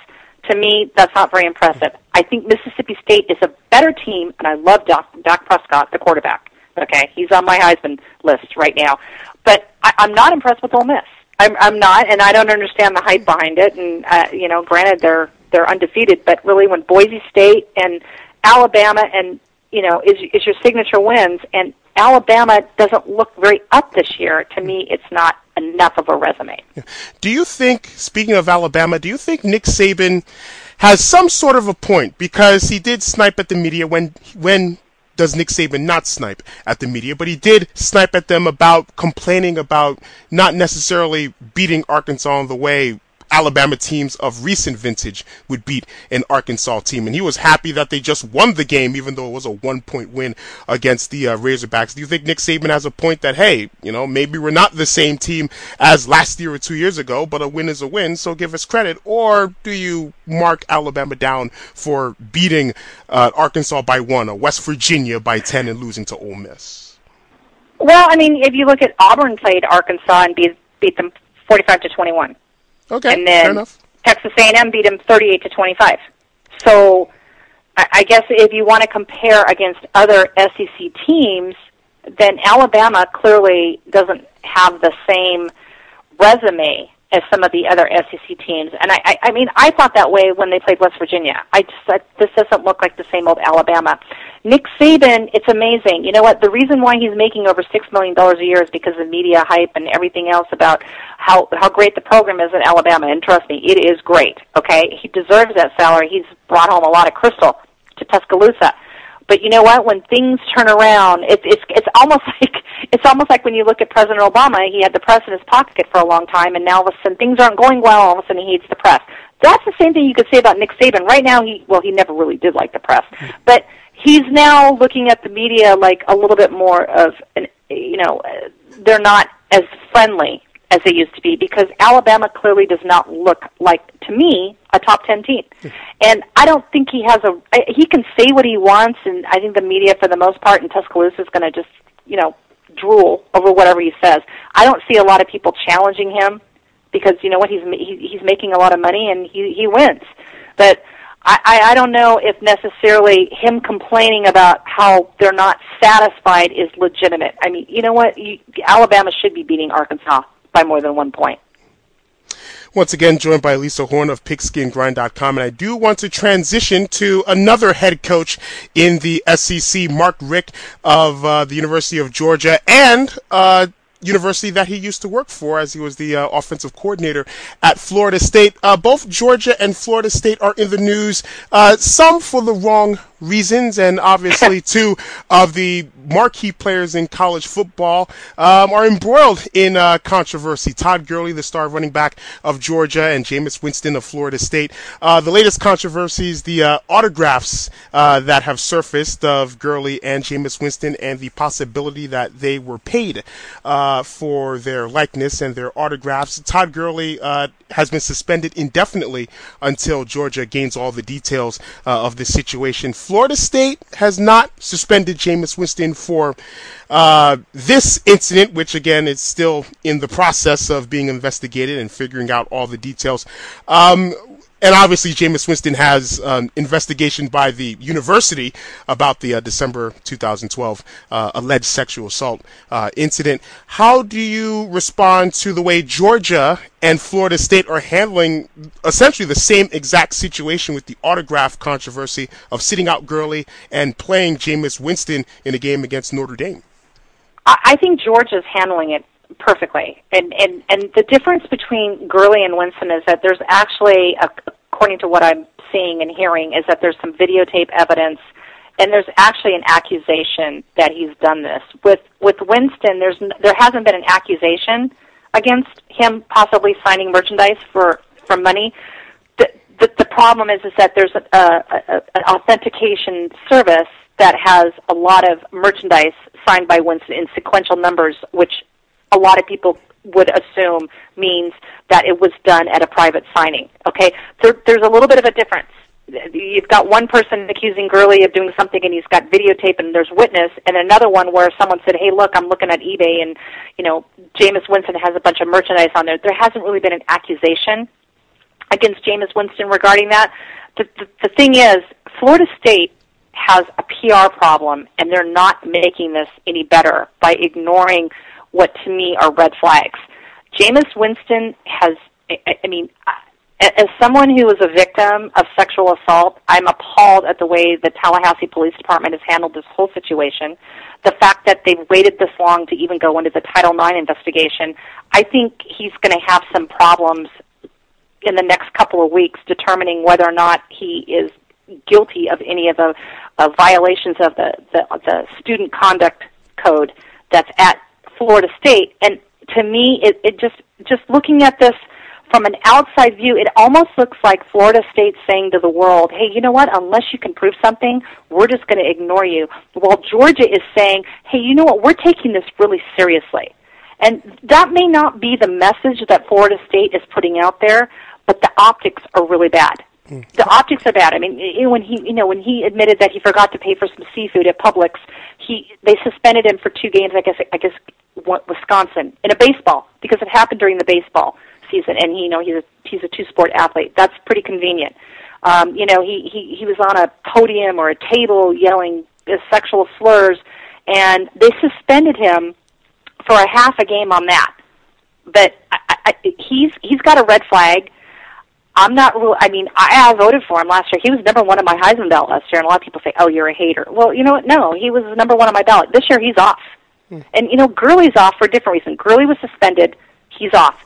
to me, that's not very impressive. I think Mississippi State is a better team, and I love Doc, Dak Prescott, the quarterback. Okay, he's on my Heisman list right now, but I, I'm not impressed with Ole Miss. I'm, I'm not, and I don't understand the hype behind it. And uh, you know, granted, they're they're undefeated, but really, when Boise State and Alabama and you know is is your signature wins, and Alabama doesn't look very up this year. To me, it's not enough of a resume. Do you think, speaking of Alabama, do you think Nick Saban has some sort of a point? Because he did snipe at the media when when does Nick Saban not snipe at the media, but he did snipe at them about complaining about not necessarily beating Arkansas on the way Alabama teams of recent vintage would beat an Arkansas team. And he was happy that they just won the game, even though it was a one point win against the uh, Razorbacks. Do you think Nick Saban has a point that, hey, you know, maybe we're not the same team as last year or two years ago, but a win is a win, so give us credit? Or do you mark Alabama down for beating uh, Arkansas by one, or West Virginia by 10 and losing to Ole Miss? Well, I mean, if you look at Auburn played Arkansas and beat, beat them 45 to 21. Okay, and then fair enough. Texas A&M beat them 38 to 25. So I guess if you want to compare against other SEC teams, then Alabama clearly doesn't have the same resume as some of the other SEC teams. And I, I, I mean, I thought that way when they played West Virginia. I just thought this doesn't look like the same old Alabama. Nick Saban, it's amazing. You know what? The reason why he's making over six million dollars a year is because of media hype and everything else about how how great the program is in Alabama. And trust me, it is great. Okay, he deserves that salary. He's brought home a lot of crystal to Tuscaloosa. But you know what? When things turn around, it's it's it's almost [laughs] like it's almost like when you look at President Obama. He had the press in his pocket for a long time, and now all of a sudden things aren't going well. All of a sudden he hates the press. That's the same thing you could say about Nick Saban. Right now, he well, he never really did like the press, mm. but he's now looking at the media like a little bit more of an you know they're not as friendly as they used to be because Alabama clearly does not look like to me a top 10 team. [laughs] And I don't think he has a he can say what he wants and I think the media for the most part in Tuscaloosa is going to just, you know, drool over whatever he says. I don't see a lot of people challenging him because you know what he's he's making a lot of money and he he wins. But I, I don't know if necessarily him complaining about how they're not satisfied is legitimate. I mean, you know what? You, Alabama should be beating Arkansas by more than one point. Once again, joined by Lisa Horn of PigskinGrind.com, and I do want to transition to another head coach in the SEC, Mark Richt of uh, the University of Georgia, and uh, university that he used to work for as he was the uh, offensive coordinator at Florida State. Uh, both Georgia and Florida State are in the news, uh, some for the wrong reasons, and obviously [laughs] two of the marquee players in college football um, are embroiled in uh, controversy. Todd Gurley, the star running back of Georgia, and Jameis Winston of Florida State. Uh, the latest controversies, the uh, autographs uh, that have surfaced of Gurley and Jameis Winston, and the possibility that they were paid uh, for their likeness and their autographs. Todd Gurley uh, has been suspended indefinitely until Georgia gains all the details of the situation. Florida State has not suspended Jameis Winston for uh, this incident, which again is still in the process of being investigated and figuring out all the details. Um, and obviously, Jameis Winston has an investigation by the university about the uh, December 2012 uh, alleged sexual assault uh, incident. How do you respond to the way Georgia and Florida State are handling essentially the same exact situation with the autograph controversy of sitting out Gurley and playing Jameis Winston in a game against Notre Dame? I think Georgia's handling it perfectly. And and and the difference between Gurley and Winston is that there's actually, a, according to what I'm seeing and hearing, is that there's some videotape evidence, and there's actually an accusation that he's done this. With with Winston, there's there hasn't been an accusation against him possibly signing merchandise for for money. The the, problem is is that there's a, a, a, an authentication service that has a lot of merchandise signed by Winston in sequential numbers, which a lot of people would assume means that it was done at a private signing. Okay, so there's a little bit of a difference. You've got one person accusing Gurley of doing something, and he's got videotape, and there's witness, and another one where someone said, "Hey, look, I'm looking at eBay, and you know, Jameis Winston has a bunch of merchandise on there." There hasn't really been an accusation against Jameis Winston regarding that. The, the, the thing is, Florida State has a PR problem, and they're not making this any better by ignoring what to me are red flags. Jameis Winston has, I mean, as someone who was a victim of sexual assault, I'm appalled at the way the Tallahassee Police Department has handled this whole situation. The fact that they've waited this long to even go into the Title IX investigation, I think he's going to have some problems in the next couple of weeks determining whether or not he is guilty of any of the uh, violations of the, the the student conduct code that's at Florida State. And to me, it, it just just looking at this from an outside view, it almost looks like Florida State saying to the world, "Hey, you know what? Unless you can prove something, we're just going to ignore you." While Georgia is saying, "Hey, you know what? We're taking this really seriously." And that may not be the message that Florida State is putting out there, but the optics are really bad. Mm. The optics are bad. I mean, when he, you know, when he admitted that he forgot to pay for some seafood at Publix, he they suspended him for two games. I guess, I guess, Wisconsin in a baseball because it happened during the baseball season, and he, you know, he's a he's a two sport athlete. That's pretty convenient. Um, you know, he he he was on a podium or a table yelling sexual slurs, and they suspended him for a half a game on that. But I, I, he's he's got a red flag I'm not. I mean, I, I voted for him last year. He was number one on my Heisman ballot last year, and a lot of people say, "Oh, you're a hater." Well, you know what? No, he was number one on my ballot. This year, he's off. Hmm. And you know, Gurley's off for a different reason. Gurley was suspended. He's off.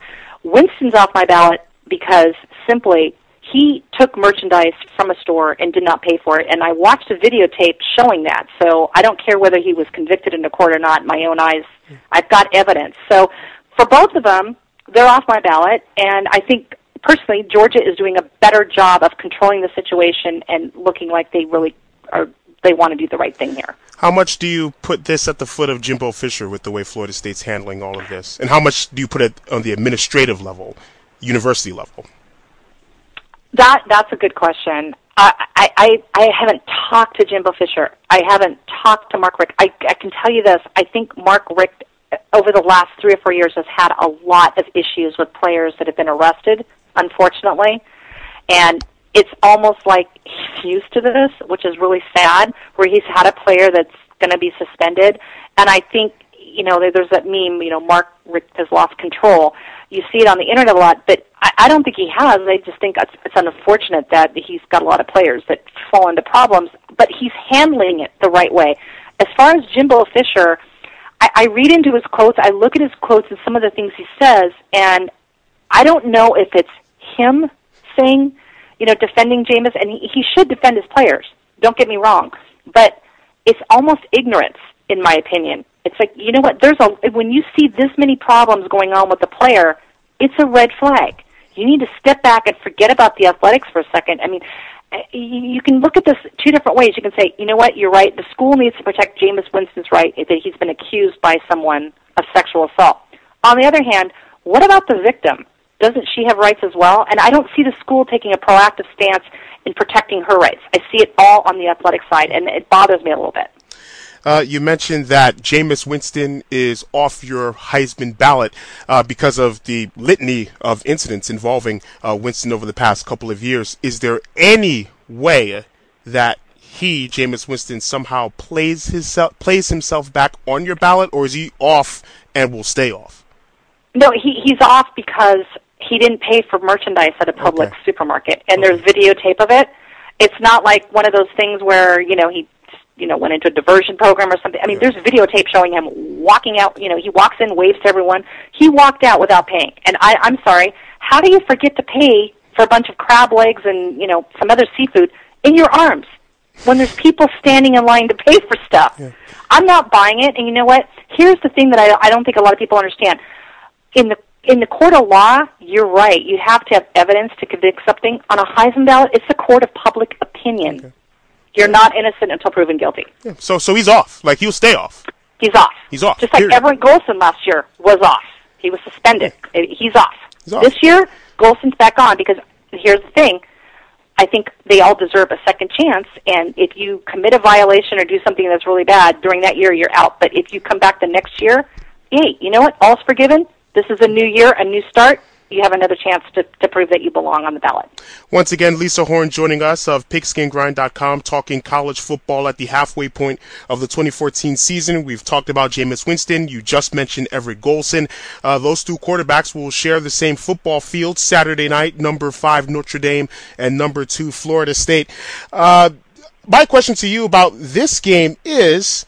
Winston's off my ballot because simply he took merchandise from a store and did not pay for it. And I watched a videotape showing that. So I don't care whether he was convicted in the court or not. In my own eyes, hmm. I've got evidence. So for both of them, they're off my ballot. And I think personally, Georgia is doing a better job of controlling the situation and looking like they really are. They want to do the right thing here. How much do you put this at the foot of Jimbo Fisher with the way Florida State's handling all of this, and how much do you put it on the administrative level, university level? That that's a good question. I, I I haven't talked to Jimbo Fisher. I haven't talked to Mark Richt. I, I can tell you this. I think Mark Richt over the last three or four years has had a lot of issues with players that have been arrested unfortunately. And it's almost like he's used to this, which is really sad, where he's had a player that's going to be suspended. And I think, you know, there's that meme, you know, Mark has lost control. You see it on the internet a lot, but I, I don't think he has. I just think it's, it's unfortunate that he's got a lot of players that fall into problems, but he's handling it the right way. As far as Jimbo Fisher, I, I read into his quotes, I look at his quotes and some of the things he says, and I don't know if it's him saying, you know, defending Jameis, and he, he should defend his players. Don't get me wrong, but it's almost ignorance, in my opinion. It's like you know what? There's a when you see this many problems going on with the player, it's a red flag. You need to step back and forget about the athletics for a second. I mean, eh, you can look at this two different ways. You can say, you know what, you're right. The school needs to protect Jameis Winston's right that he's been accused by someone of sexual assault. On the other hand, what about the victim? Doesn't she have rights as well? And I don't see the school taking a proactive stance in protecting her rights. I see it all on the athletic side, and it bothers me a little bit. Uh, you mentioned that Jameis Winston is off your Heisman ballot uh, because of the litany of incidents involving uh, Winston over the past couple of years. Is there any way that he, Jameis Winston, somehow plays his plays himself back on your ballot, or is he off and will stay off? No, he he's off because he didn't pay for merchandise at a public okay. supermarket, and okay. there's videotape of it. It's not like one of those things where you know he you know went into a diversion program or something. I mean, there's videotape showing him walking out. You know, he walks in, waves to everyone. He walked out without paying. And I, I'm sorry, how do you forget to pay for a bunch of crab legs and you know some other seafood in your arms when there's people standing in line to pay for stuff? Yeah. I'm not buying it. And you know what? Here's the thing that I, I don't think a lot of people understand. In the in the court of law, you're right. You have to have evidence to convict something. On a Heisman ballot, it's a court of public opinion. Okay. You're not innocent until proven guilty. Yeah. So, so he's off. Like he'll stay off. He's off. He's off. Just like period. Everett Golson last year was off. He was suspended. Yeah. He's, off. he's off. This year, Golson's back on because here's the thing. I think they all deserve a second chance. And if you commit a violation or do something that's really bad during that year, you're out. But if you come back the next year, hey, you know what? All's forgiven. This is a new year, a new start you have another chance to, to prove that you belong on the ballot. Once again, Lisa Horn joining us of PigskinGrind.com, talking college football at the halfway point of the 2014 season. We've talked about Jameis Winston. You just mentioned Everett Golson. Uh, those two quarterbacks will share the same football field Saturday night. Number five Notre Dame and number two Florida State. Uh, my question to you about this game is,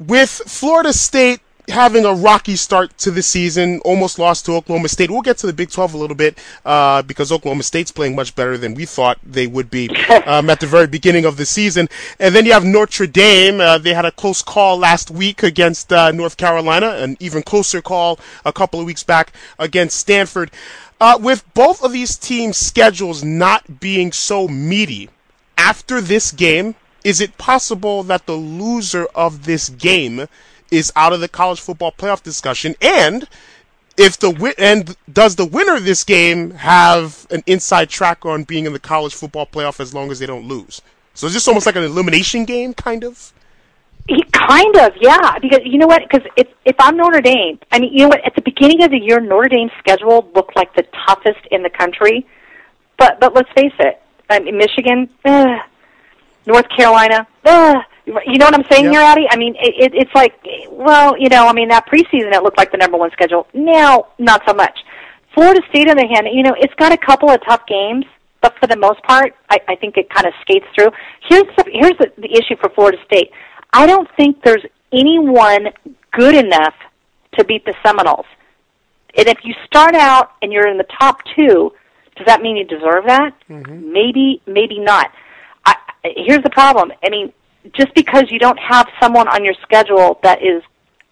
with Florida State having a rocky start to the season, almost lost to Oklahoma State. We'll get to the Big 12 a little bit uh, because Oklahoma State's playing much better than we thought they would be [laughs] um, at the very beginning of the season. And then you have Notre Dame. Uh, they had a close call last week against uh, North Carolina, an even closer call a couple of weeks back against Stanford. Uh, with both of these teams' schedules not being so meaty, after this game, is it possible that the loser of this game – is out of the college football playoff discussion. And if the win- and does the winner of this game have an inside track on being in the college football playoff as long as they don't lose? So it's just almost like an elimination game, kind of. Kind of, yeah. Because you know what? Because if if I'm Notre Dame, I mean, you know what? At the beginning of the year, Notre Dame's schedule looked like the toughest in the country. But but let's face it, I mean, Michigan, ugh, North Carolina, ugh, you know what I'm saying yep. here, Addie? I mean, it, it, it's like, well, you know, I mean, that preseason it looked like the number one schedule. Now, not so much. Florida State, on the hand, you know, it's got a couple of tough games, but for the most part, I, I think it kind of skates through. Here's the, here's the, the issue for Florida State. I don't think there's anyone good enough to beat the Seminoles. And if you start out and you're in the top two, does that mean you deserve that? Mm-hmm. Maybe, maybe not. I, here's the problem. I mean, just because you don't have someone on your schedule that is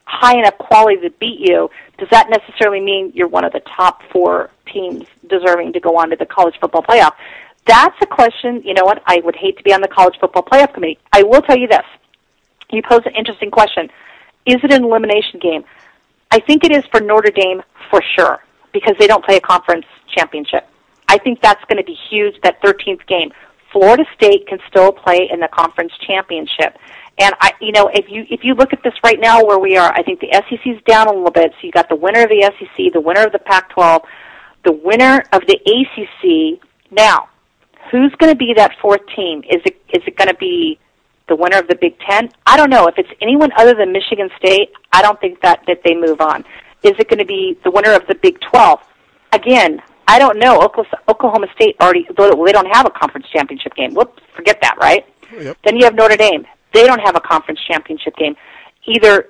high enough quality to beat you, does that necessarily mean you're one of the top four teams deserving to go on to the college football playoff? That's a question, you know what, I would hate to be on the college football playoff committee. I will tell you this. You pose an interesting question. Is it an elimination game? I think it is for Notre Dame for sure because they don't play a conference championship. I think that's going to be huge, that 13th game. Florida State can still play in the conference championship. And I, you know, if you if you look at this right now where we are, I think the SEC is down a little bit. So you got the winner of the SEC, the winner of the Pac-12, the winner of the ACC. Now, who's going to be that fourth team? Is it is it going to be the winner of the Big Ten? I don't know. If it's anyone other than Michigan State, I don't think that that they move on. Is it going to be the winner of the Big Twelve? Again, I don't know. Oklahoma State already they don't have a conference championship game. Whoops, forget that, right? Oh, yep. Then you have Notre Dame. They don't have a conference championship game. Either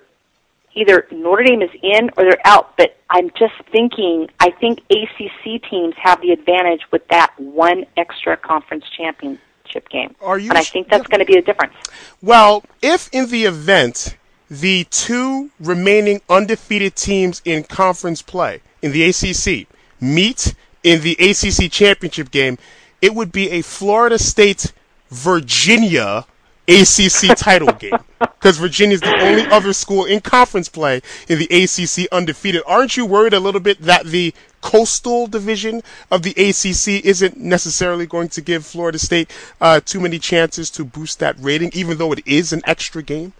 either Notre Dame is in or they're out. But I'm just thinking. I think ACC teams have the advantage with that one extra conference championship game. Are you and I think that's going to be a difference. Well, if in the event the two remaining undefeated teams in conference play in the ACC meet in the ACC championship game, it would be a Florida State Virginia ACC [laughs] title game because Virginia is the only other school in conference play in the ACC undefeated. Aren't you worried a little bit that the coastal division of the ACC isn't necessarily going to give Florida State uh, too many chances to boost that rating, even though it is an extra game?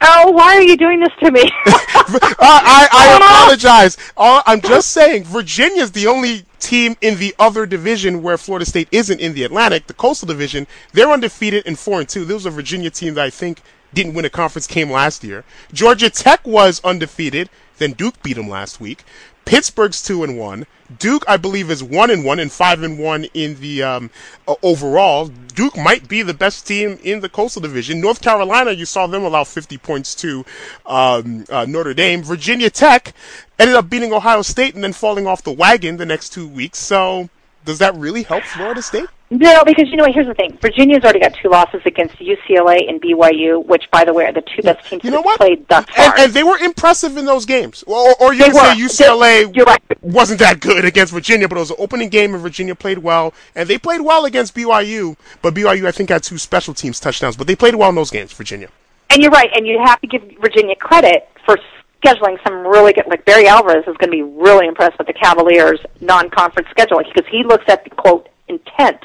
Oh, why are you doing this to me? [laughs] uh, I, I apologize. Uh, I'm just saying, Virginia's the only team in the other division where Florida State isn't in the Atlantic, the Coastal Division. They're undefeated in four and two. There was a Virginia team that I think didn't win a conference game last year. Georgia Tech was undefeated. Then Duke beat them last week. Pittsburgh's two and one. Duke, I believe, is one and one and five and one in the um, uh, overall. Duke might be the best team in the Coastal Division. North Carolina, you saw them allow 50 points to um, uh, Notre Dame. Virginia Tech ended up beating Ohio State and then falling off the wagon the next two weeks. So, does that really help Florida State? No, because you know what? Here's the thing: Virginia's already got two losses against UCLA and BYU, which, by the way, are the two best teams you know what? played thus far. And, and, they were impressive in those games. Or, or you They say. UCLA You're right. wasn't that good against Virginia, but it was an opening game, and Virginia played well, and they played well against BYU. But BYU, I think, had two special teams touchdowns, but they played well in those games. Virginia. And you're right, and you have to give Virginia credit for scheduling some really good. Like Barry Alvarez is going to be really impressed with the Cavaliers' non-conference schedule because he looks at the quote intent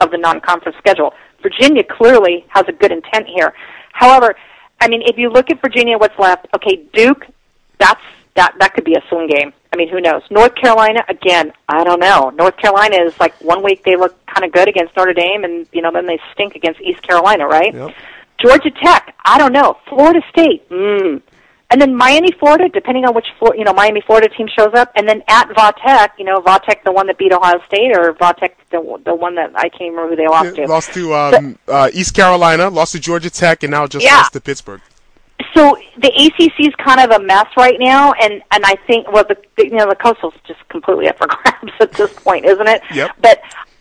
of the non-conference schedule. Virginia clearly has a good intent here. However, I mean, if you look at Virginia, what's left? Okay, Duke. That's that. That could be a swing game. I mean, who knows? North Carolina again. I don't know. North Carolina is like one week they look kind of good against Notre Dame, and you know then they stink against East Carolina, right? Yep. Georgia Tech, I don't know. Florida State, mm. And then Miami, Florida, depending on which you know Miami, Florida team shows up, and then at Vatech, you know Vatech, the one that beat Ohio State, or Vatech, the the one that I can't remember who they lost to. Lost to um, uh, East Carolina, lost to Georgia Tech, and now just Yeah. lost to Pittsburgh. So the ACC is kind of a mess right now, and and I think well the the- you know the coastal's just completely up for [laughs] grabs at this point, isn't it? Yep. But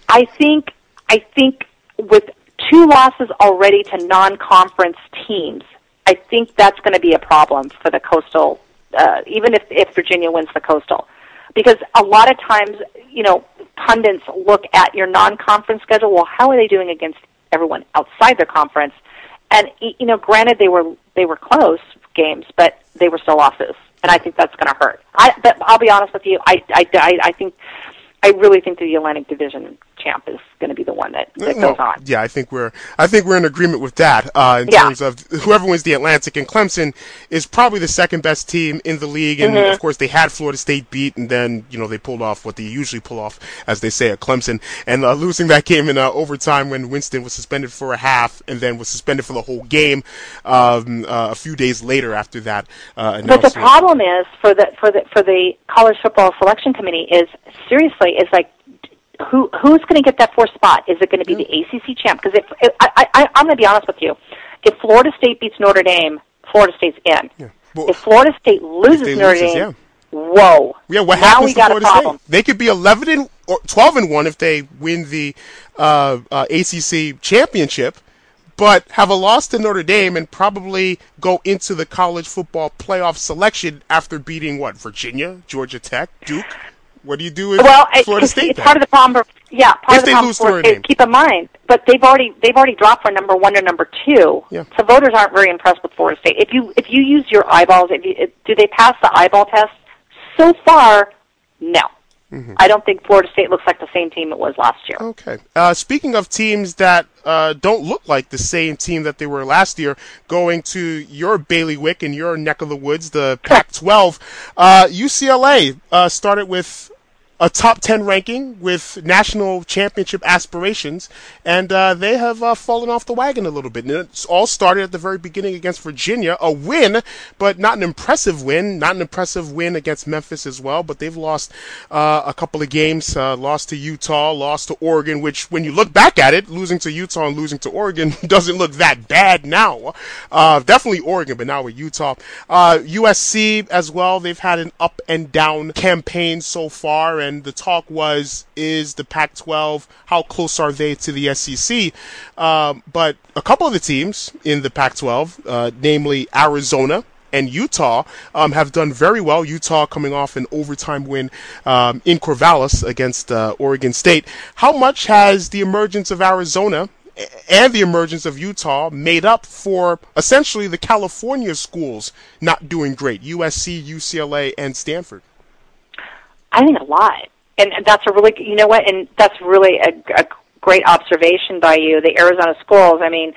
I think I think with two losses already to non-conference teams, I think that's going to be a problem for the coastal, uh, even if if Virginia wins the coastal, because a lot of times you know pundits look at your non-conference schedule. Well, how are they doing against everyone outside their conference? And you know, granted they were they were close games, but they were still losses, and I think that's going to hurt. I but I'll be honest with you, I I I, I think I really think the Atlantic Division champ is going to be the one that, that Well, goes on. Yeah, I think we're I think we're in agreement with that uh, in Yeah. terms of whoever wins the Atlantic. And Clemson is probably the second best team in the league. And Mm-hmm. of course, they had Florida State beat, and then you know they pulled off what they usually pull off, as they say at Clemson, and uh, losing that game in uh, overtime when Winston was suspended for a half, and then was suspended for the whole game um, uh, a few days later after that uh, But the problem is for the for the for the college football selection committee is seriously is like who who's going to get that fourth spot? Is it going to be the ACC champ? Because if, if I, I I'm going to be honest with you, if Florida State beats Notre Dame, Florida State's in. Well, if Florida State loses Notre loses, Dame, yeah. whoa! Yeah, what now happens we to Florida. State? They could be 11 and or 12 and one if they win the uh, uh, ACC championship, but have a loss to Notre Dame and probably go into the college football playoff selection after beating what Virginia, Georgia Tech, Duke. What do you do with Well, it, Florida it's, State? it's then? part of the problem. Yeah, part If of the problem for keep in mind, but they've already they've already dropped from number one to number two. Yeah. So voters aren't very impressed with Florida State. If you if you use your eyeballs, if you if, do they pass the eyeball test? So far, no. Mm-hmm. I don't think Florida State looks like the same team it was last year. Okay. Uh, speaking of teams that uh, don't look like the same team that they were last year, going to your bailiwick and your neck of the woods, the Pac-12, uh, UCLA uh, started with a top 10 ranking with national championship aspirations, and uh, they have uh, fallen off the wagon a little bit. And it's all started at the very beginning against Virginia, a win, but not an impressive win, not an impressive win against Memphis as well, but they've lost uh, a couple of games, uh, lost to Utah, lost to Oregon, which when you look back at it, losing to Utah and losing to Oregon [laughs] doesn't look that bad now. Uh, definitely Oregon, but now with Utah. Uh, USC as well, they've had an up and down campaign so far, when the talk was, is the Pac-12 how close are they to the SEC? Um, but a couple of the teams in the Pac-12, uh, namely Arizona and Utah um, have done very well. Utah coming off an overtime win um, in Corvallis against uh, Oregon State. How much has the emergence of Arizona and the emergence of Utah made up for essentially the California schools not doing great? USC, UCLA, and Stanford. I think a lot, and that's a really you know what, and that's really a, a great observation by you. The Arizona schools. I mean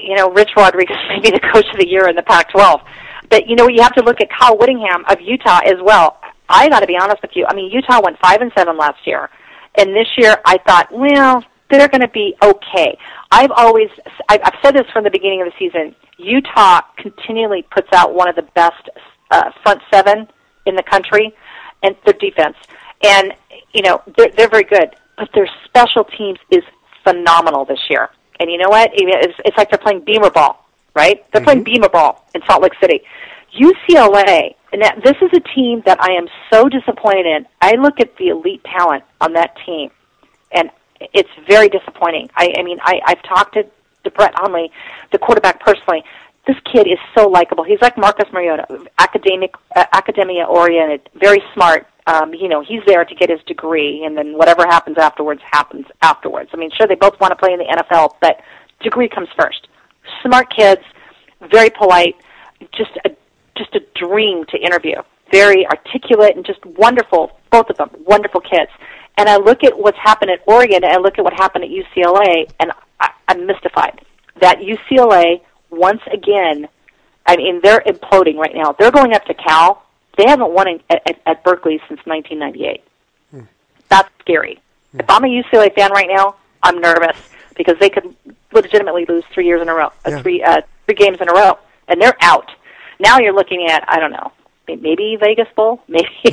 you know, Rich Rodriguez may be the coach of the year in the Pac-12. But you know, you have to look at Kyle Whittingham of Utah as well. I got to be honest with you. I mean, Utah went five and seven last year, and this year I thought, well, they're going to be okay. I've always, I've said this from the beginning of the season. Utah continually puts out one of the best uh, front seven in the country, and their defense, and you know they're they're very good. But their special teams is phenomenal this year. And you know what? It's, it's like they're playing beamer ball, right? They're mm-hmm. playing beamer ball in Salt Lake City. UCLA, and that, this is a team that I am so disappointed in. I look at the elite talent on that team, and it's very disappointing. I, I mean, I, I've talked to, to Brett Hundley, the quarterback, personally. This kid is so likable. He's like Marcus Mariota, academic, uh, academia oriented, very smart, um, you know, he's there to get his degree, and then whatever happens afterwards happens afterwards. I mean, sure, they both want to play in the NFL, but degree comes first. Smart kids, very polite, just a just a dream to interview. Very articulate and just wonderful, both of them, wonderful kids. And I look at what's happened at Oregon, and I look at what happened at UCLA, and I, I'm mystified that UCLA once again. I mean, they're imploding right now. They're going up to Cal they haven't won in, at, at Berkeley since 1998. Hmm. That's scary. Hmm. If I'm a UCLA fan right now, I'm nervous because they could legitimately lose three years in a row, uh, three uh, three games in a row, and they're out. Now you're looking at I don't know, maybe Vegas Bowl, [laughs] maybe [laughs]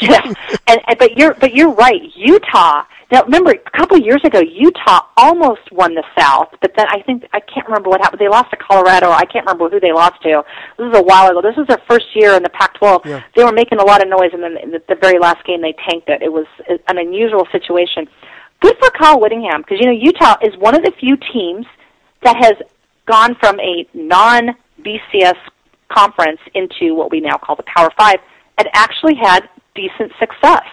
yeah. [laughs] and, and but you're but you're right. Utah now, remember, a couple of years ago, Utah almost won the South, but then I think I can't remember what happened. They lost to Colorado. I can't remember who they lost to. This is a while ago. This was their first year in the Pac-12. Yeah. They were making a lot of noise, and then in the, the very last game, they tanked it. It was an unusual situation. Good for Kyle Whittingham because you know Utah is one of the few teams that has gone from a non-BCS conference into what we now call the Power Five, and actually had decent success.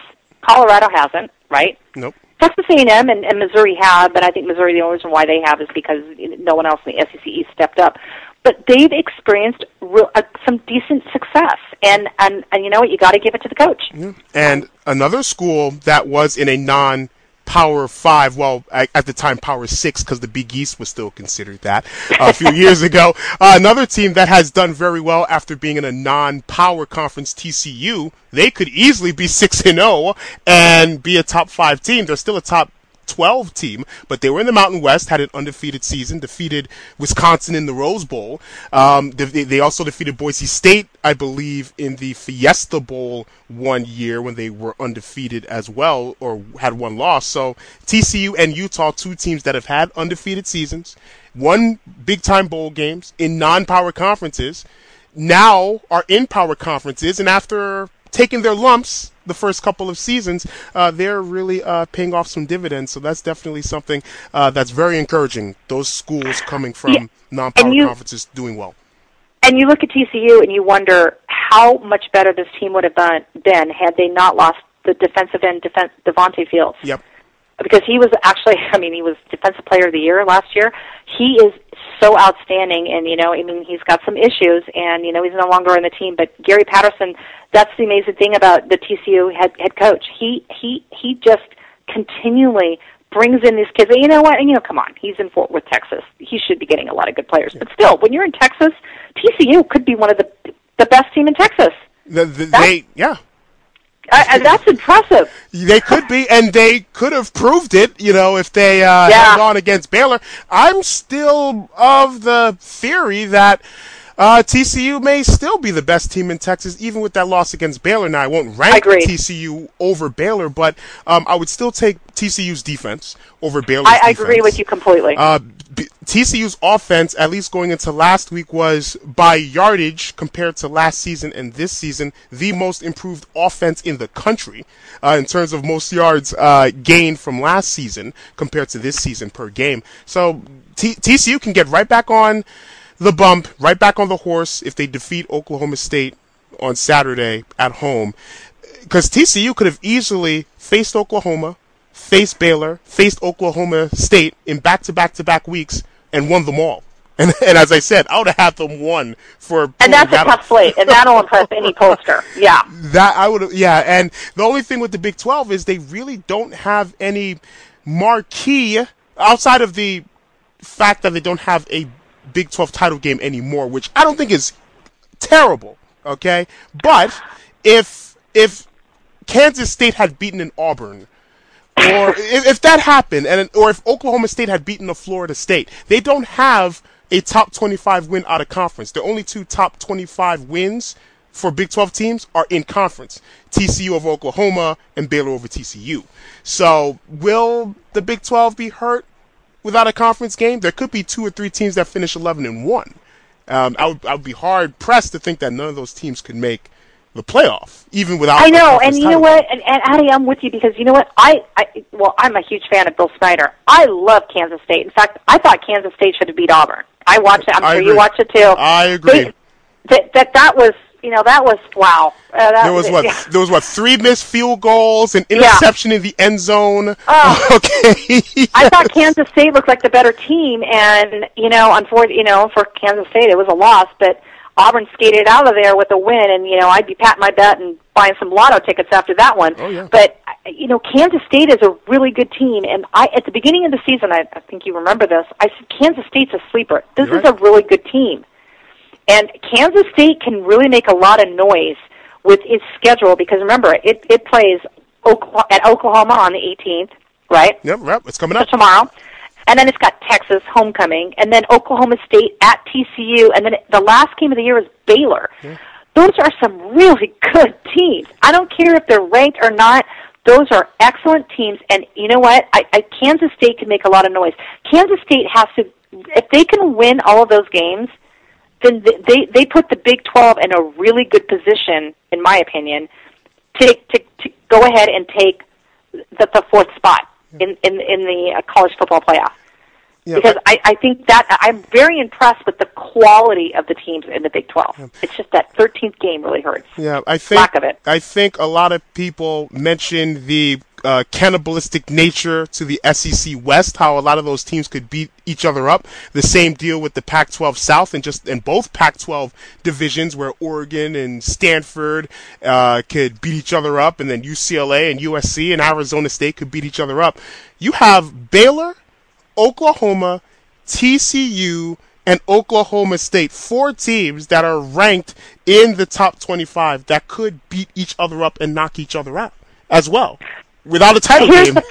Colorado hasn't, right? Nope. Texas A&M and, and Missouri have, but I think Missouri the only reason why they have is because no one else in the SEC East stepped up. But they've experienced real, uh, some decent success, and and and you know what? You got to give it to the coach. Yeah. And another school that was in a non Power Five. Well, at, at the time, Power Six, because the Big East was still considered that uh, a few [laughs] years ago. Uh, another team that has done very well after being in a non-power conference, TCU. They could easily be six and zero oh and be a top five team. They're still a top 12 team, but they were in the Mountain West, had an undefeated season, defeated Wisconsin in the Rose Bowl. Um, they, they, also defeated Boise State, I believe, in the Fiesta Bowl one year when they were undefeated as well, or had one loss. So TCU and Utah, two teams that have had undefeated seasons, won big time bowl games in non power conferences, now are in power conferences, and after taking their lumps the first couple of seasons, uh, they're really uh, paying off some dividends. So that's definitely something uh, that's very encouraging. Those schools coming from yeah. non-power you, conferences doing well. And you look at TCU and you wonder how much better this team would have been had they not lost the defensive end, defense, Devonte Fields. Yep because he was actually [laughs] I mean he was defensive player of the year last year. He is so outstanding and you know I mean he's got some issues and you know he's no longer on the team but Gary Patterson that's the amazing thing about the TCU head head coach. He he he just continually brings in these kids. And you know what? And you know, come on, he's in Fort Worth, Texas. He should be getting a lot of good players. But still, when you're in Texas, TCU could be one of the the best team in Texas. The, the, they yeah, uh, that's impressive. They could be, and they could have proved it. You know, if they uh, yeah. held on against Baylor. I'm still of the theory that Uh, TCU may still be the best team in Texas, even with that loss against Baylor. Now, I won't rank Agreed. TCU over Baylor, but um, I would still take TCU's defense over Baylor's I, I agree with you completely. Uh, B- TCU's offense, at least going into last week, was by yardage compared to last season and this season, the most improved offense in the country uh, in terms of most yards uh, gained from last season compared to this season per game. So T- TCU can get right back on the bump, right back on the horse if they defeat Oklahoma State on Saturday at home. Because TCU could have easily faced Oklahoma, faced Baylor, faced Oklahoma State in back to back to back weeks and won them all. [laughs] And, and as I said, I would have had them won for and that's a tough slate, and that'll impress any poster. Yeah. [laughs] that I would yeah, and the only thing with the Big 12 is they really don't have any marquee outside of the fact that they don't have a Big 12 title game anymore, which I don't think is terrible, okay? But if if Kansas State had beaten an Auburn or if, if that happened, and or if Oklahoma State had beaten a Florida State, they don't have a top 25 win out of conference. The only two top 25 wins for Big 12 teams are in conference: TCU over Oklahoma and Baylor over TCU. So, will the Big 12 be hurt without a conference game? There could be two or three teams that finish 11 and one. Um, I would I would be hard pressed to think that none of those teams could make the playoff, even without. I know, and you know what? And, and Addie, I'm with you because you know what? I, I well, I'm a huge fan of Bill Snyder. I love Kansas State. In fact, I thought Kansas State should have beat Auburn. I watched it. I'm I sure agree. you watched it too. I agree. They- that that that was you know that was wow. Uh, that, There was what? yeah. [laughs] There was what? Three missed field goals, an Yeah. interception in the end zone. Oh. [laughs] okay. I thought Kansas State looked like the better team, and you know, unfortunately, you know, for Kansas State, it was a loss. But Auburn skated out of there with a win, and you know, I'd be patting my butt and buying some lotto tickets after that one. Oh, yeah. But you know, Kansas State is a really good team, and I at the beginning of the season, I, I think you remember this. I said Kansas State's a sleeper. This You're is a really good team, and Kansas State can really make a lot of noise with its schedule because remember, it it plays Oklahoma, at Oklahoma on the 18th, right? Yep, yep, it's coming So up. tomorrow. And then it's got Texas homecoming, and then Oklahoma State at TCU, and then the last game of the year is Baylor. Those are some really [laughs] good teams. I don't care if they're ranked or not. Those are excellent teams, and you know what? I, I Kansas State can make a lot of noise. Kansas State has to, if they can win all of those games, then they they put the Big Twelve in a really good position, in my opinion, to to, to go ahead and take the, the fourth spot in in in the uh, college football playoff. Yeah, because I, I think that I'm very impressed with the quality of the teams in the Big 12. It's just that 13th game really hurts. Yeah, I think Lack of it. I think a lot of people mention the uh, cannibalistic nature to the SEC West. How a lot of those teams could beat each other up. The same deal with the Pac-12 South and just in both Pac-12 divisions, where Oregon and Stanford uh, could beat each other up, and then UCLA and USC and Arizona State could beat each other up. You have Baylor, Oklahoma, TCU, and Oklahoma State. Four teams that are ranked in the top 25 that could beat each other up and knock each other out as well without a title Here's game. the-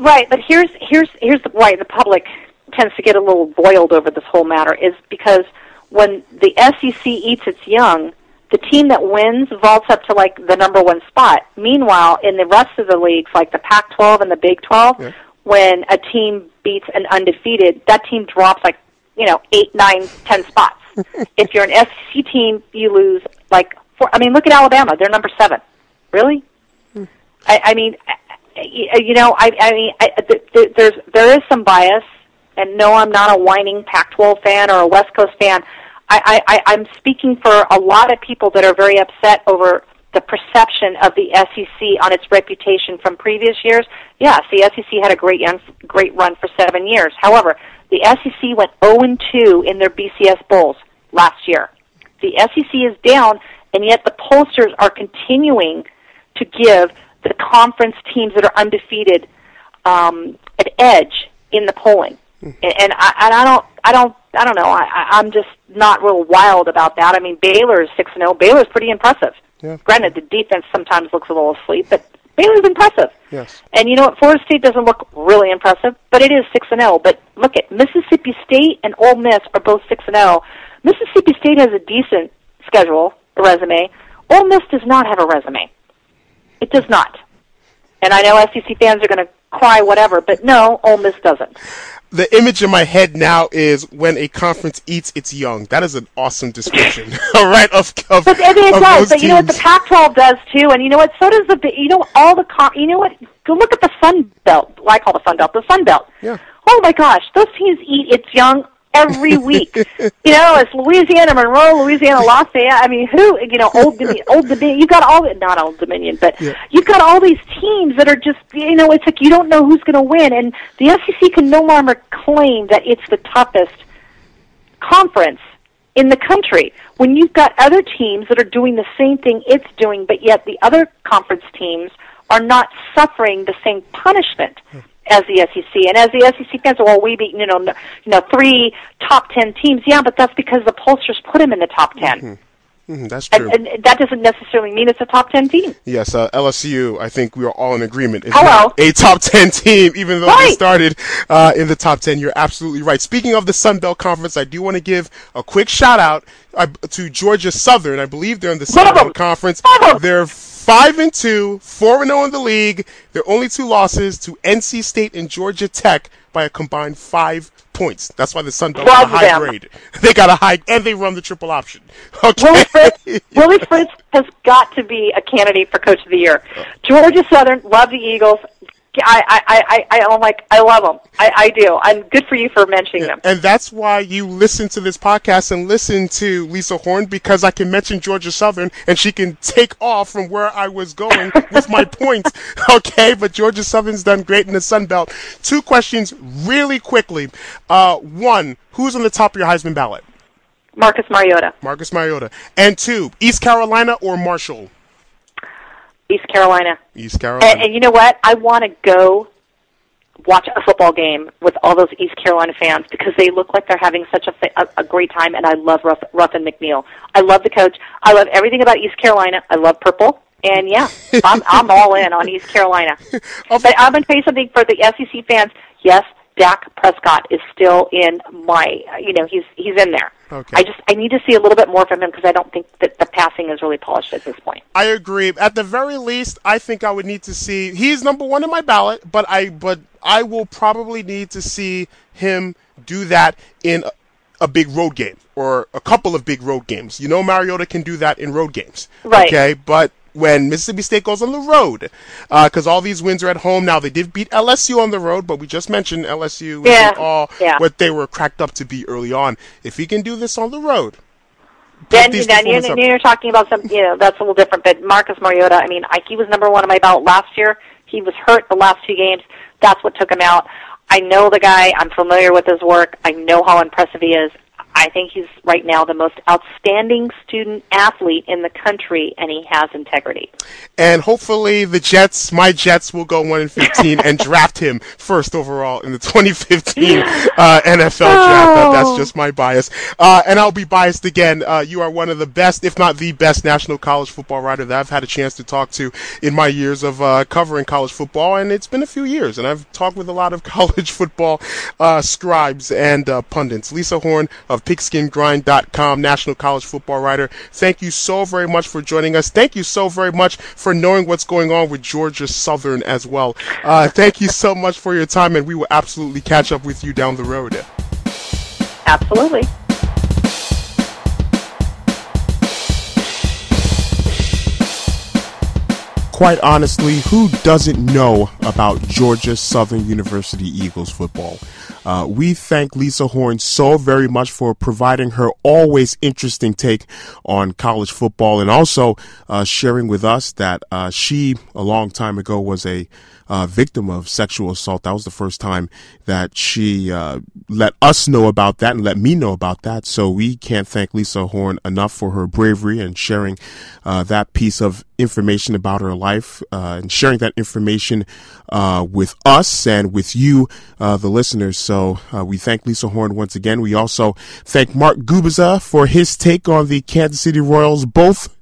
Right, but here's here's here's the, why the public tends to get a little boiled over this whole matter is because when the SEC eats its young, the team that wins vaults up to like the number one spot. Meanwhile, in the rest of the leagues, like the Pac-12 and the Big 12, Yeah. When a team beats an undefeated, that team drops like you know eight, nine, ten spots. [laughs] if you're an SEC team, you lose like four. I mean, look at Alabama; they're number seven. Really? Hmm. I, I mean, I- I- you know, I, I mean, I, th- th- there's there is some bias, and no, I'm not a whining Pac-12 fan or a West Coast fan. I, I, I'm speaking for a lot of people that are very upset over the perception of the SEC on its reputation from previous years. Yes, the SEC had a great great run for seven years. However, the SEC went 0 and 2 in their BCS bowls last year. The SEC is down, and yet the pollsters are continuing to give the conference teams that are undefeated um, an edge in the polling. And, and I, and I don't, I don't, I don't know. I, I- I'm just not real wild about that. I mean, Baylor is six and zero. Baylor's pretty impressive. Yeah. Granted, the defense sometimes looks a little asleep, but Baylor's impressive. Yes. And you know what? Florida State doesn't look really impressive, but it is six and zero. But look at Mississippi State and Ole Miss are both six and zero. Mississippi State has a decent schedule, a resume. Ole Miss does not have a resume. It does not. And I know SEC fans are going to cry, whatever, but no, Ole Miss doesn't the image in my head now is when a conference eats its young. That is an awesome description, [laughs] all right? Of, of but I mean, it of does. But you know what? The Pac-12 does too, and you know what? So does the. You know all the. con- You know what? Go look at the Sun Belt. Well, I call the Sun Belt the Sun Belt. Yeah. Oh my gosh, those teams eat its young every week. you know, it's Louisiana Monroe, Louisiana Lafayette. I mean, who? You know, Old Dominion. Old Dominion. You've got all not Old Dominion, but Yeah. you've got all these teams that are just. You know, it's like you don't know who's going to win, and the SEC can no longer claim that it's the toughest conference in the country when you've got other teams that are doing the same thing it's doing, but yet the other conference teams are not suffering the same punishment as the SEC. And as the SEC fans, well, we beat you know you know three top ten teams. Yeah, but that's because the pollsters put them in the top 10 mm-hmm. Mhm, that's true. and, and that doesn't necessarily mean it's a top ten team. Yes, uh, LSU. I think we are all in agreement. Is Hello. a top ten team, even though they started uh, in the top ten. You're absolutely right. Speaking of the Sun Belt Conference, I do want to give a quick shout out uh, to Georgia Southern. I believe they're in the Sun Belt Conference. They're five and two, four and zero in the league. Their only two losses to NC State and Georgia Tech by a combined five points. That's why the Sun Belt got a high them. grade. [laughs] They got a high, and they run the triple option. [laughs] Okay. Willie Fritz, Willie Fritz has got to be a candidate for Coach of the Year. Uh, Georgia Southern, love the Eagles. I, I, I, I, I'm like, I love them. I, do. I'm good for you for mentioning them. And that's why you listen to this podcast and listen to Lisa Horn because I can mention Georgia Southern and she can take off from where I was going [laughs] with my point. Okay, but Georgia Southern's done great in the Sun Belt. Two questions really quickly. Uh, one, who's on the top of your Heisman ballot? Marcus Mariota, Marcus Mariota. And two, East Carolina or Marshall? East Carolina. East Carolina. And, and you know what? I want to go watch a football game with all those East Carolina fans because they look like they're having such a, a, a great time. And I love Ruff, Ruffin McNeill. I love the coach. I love everything about East Carolina. I love purple. And yeah, [laughs] I'm I'm all in on East Carolina. Oh, but I'm going to tell you something for the SEC fans. Yes, Dak Prescott is still in my. You know, he's he's in there. Okay. I just I need to see a little bit more from him because I don't think that the passing is really polished at this point. I agree. At the very least, I think I would need to see. He's number one in my ballot, but I but I will probably need to see him do that in a, a big road game or a couple of big road games. You know, Mariota can do that in road games. Right. Okay, but. When Mississippi State goes on the road, uh, because all these wins are at home now. They did beat LSU on the road, but we just mentioned LSU Yeah, isn't all yeah. what they were cracked up to be early on. If he can do this on the road, Then, then you're, performances you're talking about some, you know, that's a little different. But Marcus Mariota, I mean, I, he was number one on my ballot last year. He was hurt the last two games. That's what took him out. I know the guy. I'm familiar with his work. I know how impressive he is. I think he's right now the most outstanding student athlete in the country, and he has integrity. And hopefully the Jets, my Jets, will go one in fifteen and [laughs] draft him first overall in the 2015 uh, NFL draft. That- That's Oh. just my bias, uh, and I'll be biased again. Uh, you are one of the best, if not the best, national college football writer that I've had a chance to talk to in my years of uh, covering college football, and it's been a few years. And I've talked with a lot of [laughs] college football uh, scribes and uh, pundits. Lisa Horn of PigskinGrind.com, national college football writer. Thank you so very much for joining us. Thank you so very much for knowing what's going on with Georgia Southern as well. Uh, thank you so much for your time, and we will absolutely catch up with you down the road. Absolutely. Quite honestly, who doesn't know about Georgia Southern University Eagles football? Uh, we thank Lisa Horn so very much for providing her always interesting take on college football and also uh, sharing with us that uh, she, a long time ago, was a uh, victim of sexual assault. That was the first time that she uh, let us know about that and let me know about that. So we can't thank Lisa Horn enough for her bravery and sharing uh, that piece of information about her life uh, and sharing that information uh, with us and with you, uh, the listeners. So we thank Lisa Horn once again. We also thank Mark Gubicza for his take on the Kansas City Royals, both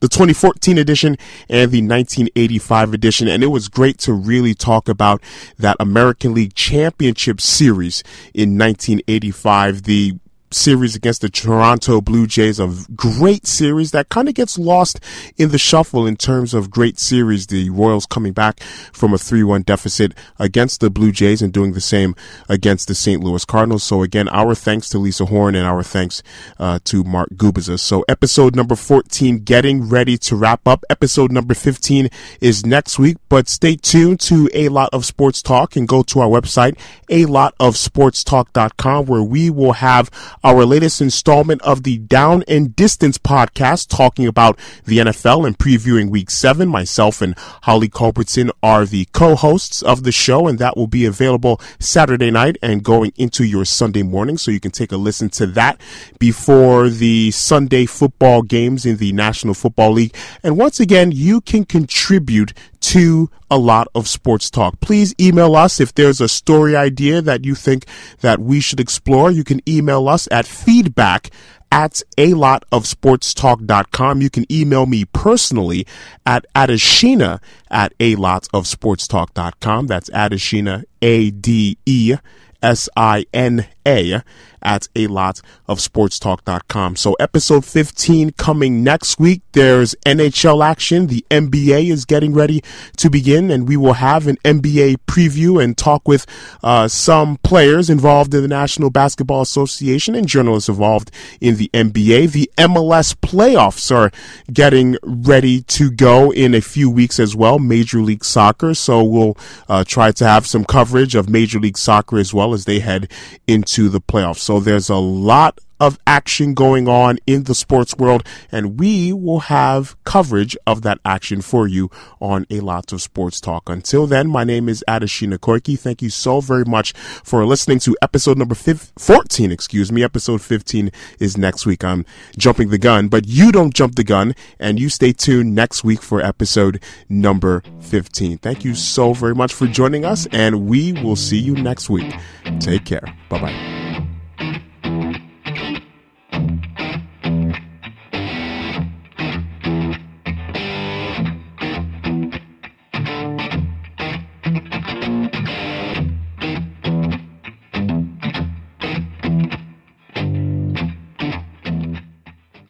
the 2014 edition and the 1985 edition. And it was great to really talk about that American League Championship Series in 1985. The series against the Toronto Blue Jays, a great series that kind of gets lost in the shuffle in terms of great series. The Royals coming back from a 3-1 deficit against the Blue Jays and doing the same against the St. Louis Cardinals. So again, our thanks to Lisa Horn and our thanks uh, to Mark Gubicza. So episode number 14 getting ready to wrap up. Episode number 15 is next week, but stay tuned to a lot of sports talk and go to our website, a lot of sportstalk.com where we will have our latest installment of the Down and Distance podcast talking about the NFL and previewing week seven. Myself and Holly Culbertson are the co-hosts of the show and that will be available Saturday night and going into your Sunday morning. So you can take a listen to that before the Sunday football games in the National Football League. And once again, you can contribute to a lot of sports talk. Please email us if there's a story idea that you think that we should explore. You can email us at feedback at a lot of sportstalk.com. You can email me personally at Adeshina at a lot of sportstalk.com. That's Adeshina, A D E S I N A at a lot of sportstalk.com. So episode 15 coming next week. There's NHL action. The NBA is getting ready to begin and we will have an NBA preview and talk with uh, some players involved in the National Basketball Association and journalists involved in the NBA. The MLS playoffs are getting ready to go in a few weeks as well. Major League Soccer. So we'll uh, try to have some coverage of Major League Soccer as well as they head into the playoffs. So there's a lot of action going on in the sports world, and we will have coverage of that action for you on a lot of sports talk. Until then, my name is Adeshina Koiki. Thank you so very much for listening to episode number 14, excuse me. Episode 15 is next week. I'm jumping the gun, but you don't jump the gun, and you stay tuned next week for episode number 15. Thank you so very much for joining us, and we will see you next week. Take care. Bye bye.